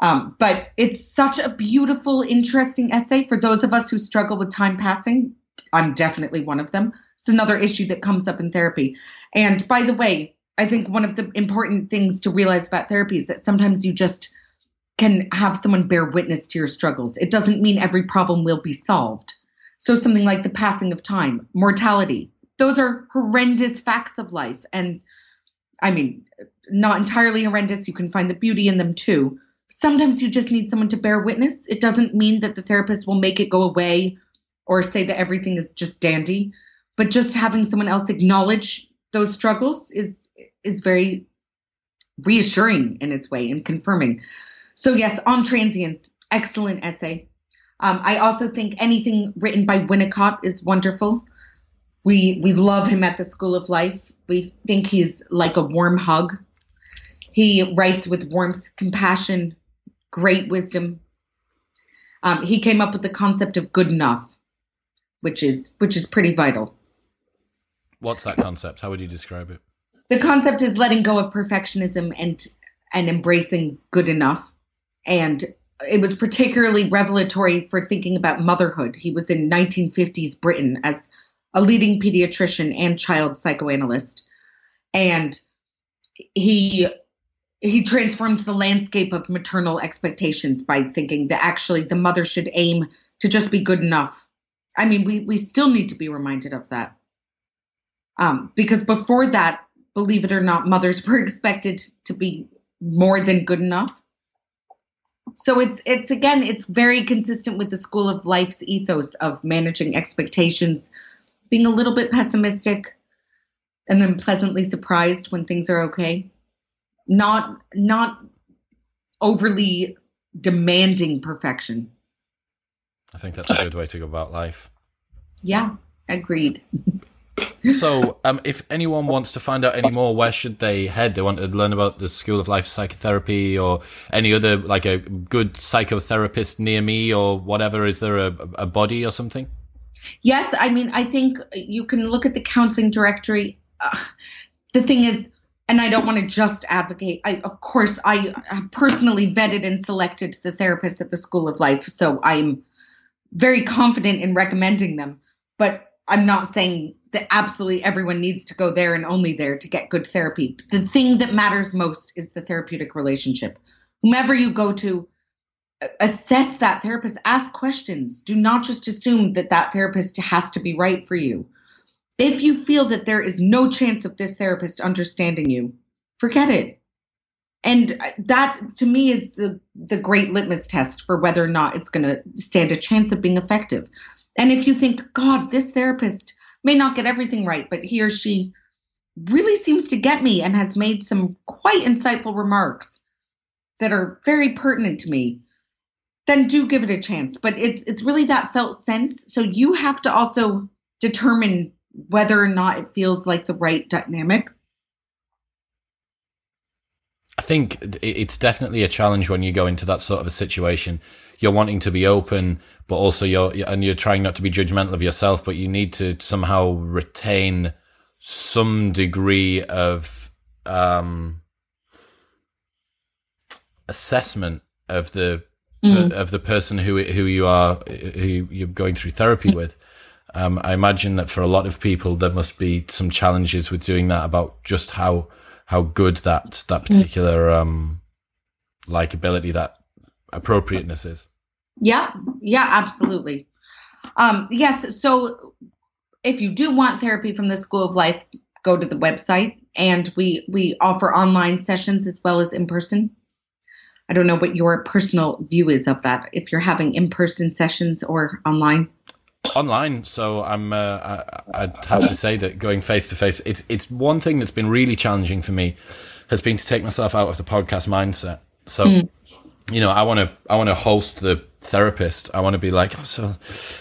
Um, but it's such a beautiful, interesting essay for those of us who struggle with time passing. I'm definitely one of them. It's another issue that comes up in therapy. And by the way, I think one of the important things to realize about therapy is that sometimes you just can have someone bear witness to your struggles. It doesn't mean every problem will be solved. So something like the passing of time, mortality, those are horrendous facts of life. And I mean, not entirely horrendous. You can find the beauty in them too. Sometimes you just need someone to bear witness. It doesn't mean that the therapist will make it go away or say that everything is just dandy, but just having someone else acknowledge those struggles is is very reassuring in its way and confirming. So, yes, on transience, excellent essay. Um, I also think anything written by Winnicott is wonderful. We we love him at the School of Life. We think he's like a warm hug. He writes with warmth, compassion, great wisdom. Um, he came up with the concept of good enough, which is which is pretty vital. What's that concept? How would you describe it? The concept is letting go of perfectionism and and embracing good enough and it was particularly revelatory for thinking about motherhood. He was in 1950s Britain as a leading pediatrician and child psychoanalyst, and he he transformed the landscape of maternal expectations by thinking that actually the mother should aim to just be good enough. I mean, we we still need to be reminded of that, um, because before that, believe it or not, mothers were (laughs) expected to be more than good enough. So it's it's again it's very consistent with the school of life's ethos of managing expectations being a little bit pessimistic and then pleasantly surprised when things are okay. Not not overly demanding perfection. I think that's a good way to go about life. Yeah agreed (laughs) so, um, if anyone wants to find out any more, where should they head? They want to learn about the School of Life Psychotherapy or any other, like a good psychotherapist near me or whatever. Is there a, a body or something? Yes, I mean, I think you can look at the counseling directory. Uh, the thing is, and I don't want to just advocate. I, of course, I have personally vetted and selected the therapists at the School of Life, so I'm very confident in recommending them. But I'm not saying that absolutely everyone needs to go there and only there to get good therapy. The thing that matters most is the therapeutic relationship. Whomever you go to, assess that therapist, ask questions. Do not just assume that that therapist has to be right for you. If you feel that there is no chance of this therapist understanding you, forget it. And uh, that to me is the the great litmus test for whether or not it's going to stand a chance of being effective. And if you think, God, this therapist may not get everything right, but he or she really seems to get me and has made some quite insightful remarks that are very pertinent to me, then do give it a chance. But it's it's really that felt sense. So you have to also determine whether or not it feels like the right dynamic. I think it's definitely a challenge when you go into that sort of a situation. You're wanting to be open, but also you're, and you're trying not to be judgmental of yourself, but you need to somehow retain some degree of, um, assessment of the, mm. of the person who, who you are, who you're going through therapy with. Um, I imagine that for a lot of people, there must be some challenges with doing that about just how, how good that, that particular, um, likability, that appropriateness is. Yeah. Yeah, absolutely. Um, yes. So if you do want therapy from the School of Life, go to the website and we, we offer online sessions as well as in person. I don't know what your personal view is of that. If you're having in person sessions or online online. So I'm. Uh, I, would have to say that going face to face, it's it's one thing that's been really challenging for me, has been to take myself out of the podcast mindset. So, mm. You know, I want to I want to host the therapist. I want to be like, oh, so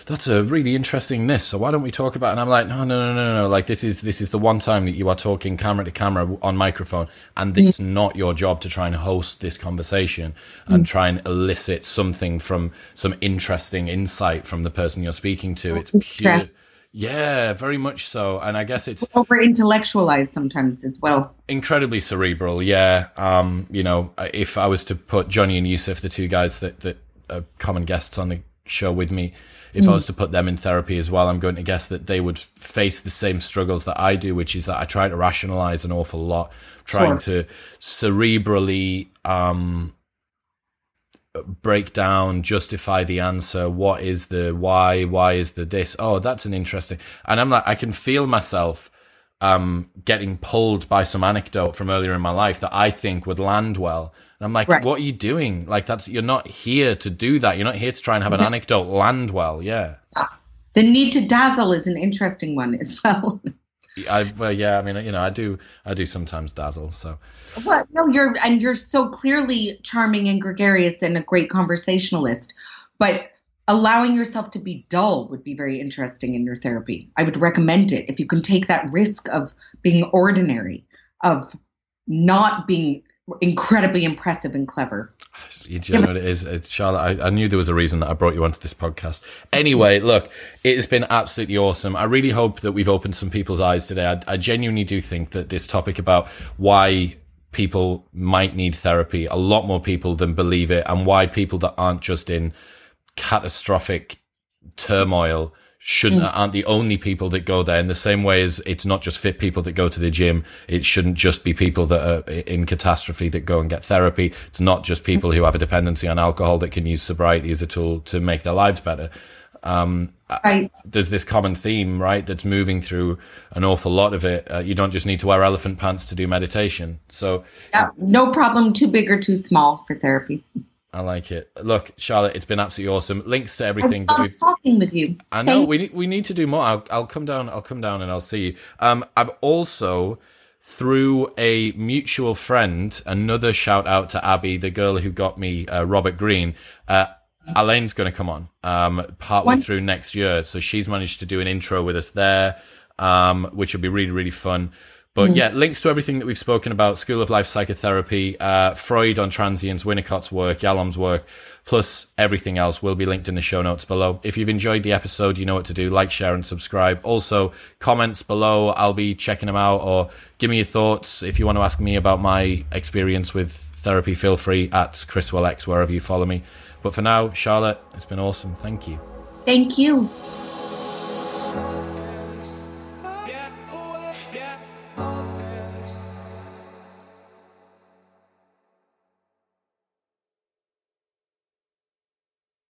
that's a really interesting this. So why don't we talk about? It? And I'm like, no, no, no, no, no. Like this is this is the one time that you are talking camera to camera on microphone, and mm. it's not your job to try and host this conversation and mm. try and elicit something from some interesting insight from the person you're speaking to. It's pure. Yeah, very much so. And I guess it's, over intellectualized sometimes as well. Incredibly cerebral. Yeah. Um, you know, if I was to put Johnny and Yusuf, the two guys that, that uh, common guests on the show with me, if mm. I was to put them in therapy as well, I'm going to guess that they would face the same struggles that I do, which is that I try to rationalize an awful lot, trying sure. to cerebrally um, break down, justify the answer. What is the why? Why is the this? Oh, that's an interesting. And I'm like, I can feel myself um, getting pulled by some anecdote from earlier in my life that I think would land well. And I'm like, right. what are you doing? Like, that's, you're not here to do that. You're not here to try and have an anecdote land well. Yeah. The need to dazzle is an interesting one as well. (laughs) I, well, yeah, I mean, you know, I do, I do sometimes dazzle. So, well, no, you're, and you're so clearly charming and gregarious and a great conversationalist, but allowing yourself to be dull would be very interesting in your therapy. I would recommend it if you can take that risk of being ordinary, of not being incredibly impressive and clever. You know what it is, uh, Charlotte. I, I, knew there was a reason that I brought you onto this podcast. Anyway, look, it has been absolutely awesome. I really hope that we've opened some people's eyes today. I, I genuinely do think that this topic about why people might need therapy, a lot more people than believe it, and why people that aren't just in catastrophic turmoil shouldn't mm. aren't the only people that go there. In the same way as it's not just fit people that go to the gym it shouldn't just be people that are in catastrophe that go and get therapy. It's not just people who have a dependency on alcohol that can use sobriety as a tool to make their lives better um, right. there's this common theme right that's moving through an awful lot of it uh, you don't just need to wear elephant pants to do meditation so yeah, no problem too big or too small for therapy I like it. Look, Charlotte, it's been absolutely awesome. Links to everything. I love talking with you. I know we need, we need to do more. I'll, I'll come down. I'll come down and I'll see you. Um, I've also through a mutual friend, another shout out to Abby, the girl who got me uh, Robert Greene. Uh, Elaine's going to come on um, partway through next year, so she's managed to do an intro with us there, um, which will be really really fun. But mm. yeah, links to everything that we've spoken about, School of Life Psychotherapy, uh, Freud on Transience, Winnicott's work, Yalom's work, plus everything else will be linked in the show notes below. If you've enjoyed the episode, you know what to do. Like, share, and subscribe. Also, comments below. I'll be checking them out or give me your thoughts. If you want to ask me about my experience with therapy, feel free at ChriswillX, wherever you follow me. But for now, Charlotte, it's been awesome. Thank you. Thank you.